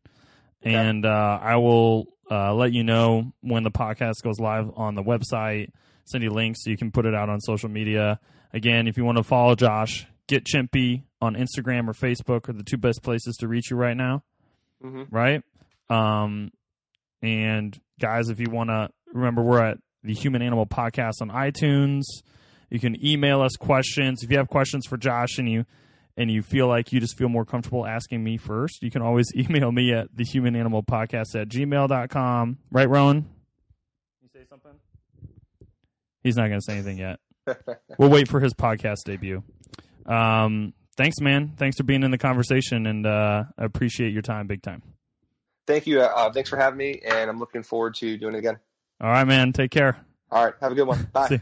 and uh, I will uh, let you know when the podcast goes live on the website. Send you links so you can put it out on social media. Again, if you want to follow Josh, get Chimpy on Instagram or Facebook are the two best places to reach you right now. Mm-hmm. Right? Um, and guys, if you want to remember, we're at the Human Animal Podcast on iTunes. You can email us questions. If you have questions for Josh and you and you feel like you just feel more comfortable asking me first, you can always email me at the human animal podcast at gmail.com. Right, Rowan? You say something? He's not going to say anything yet. we'll wait for his podcast debut. Um, thanks, man. Thanks for being in the conversation, and uh, I appreciate your time big time. Thank you. Uh, thanks for having me, and I'm looking forward to doing it again. All right, man. Take care. All right. Have a good one. Bye.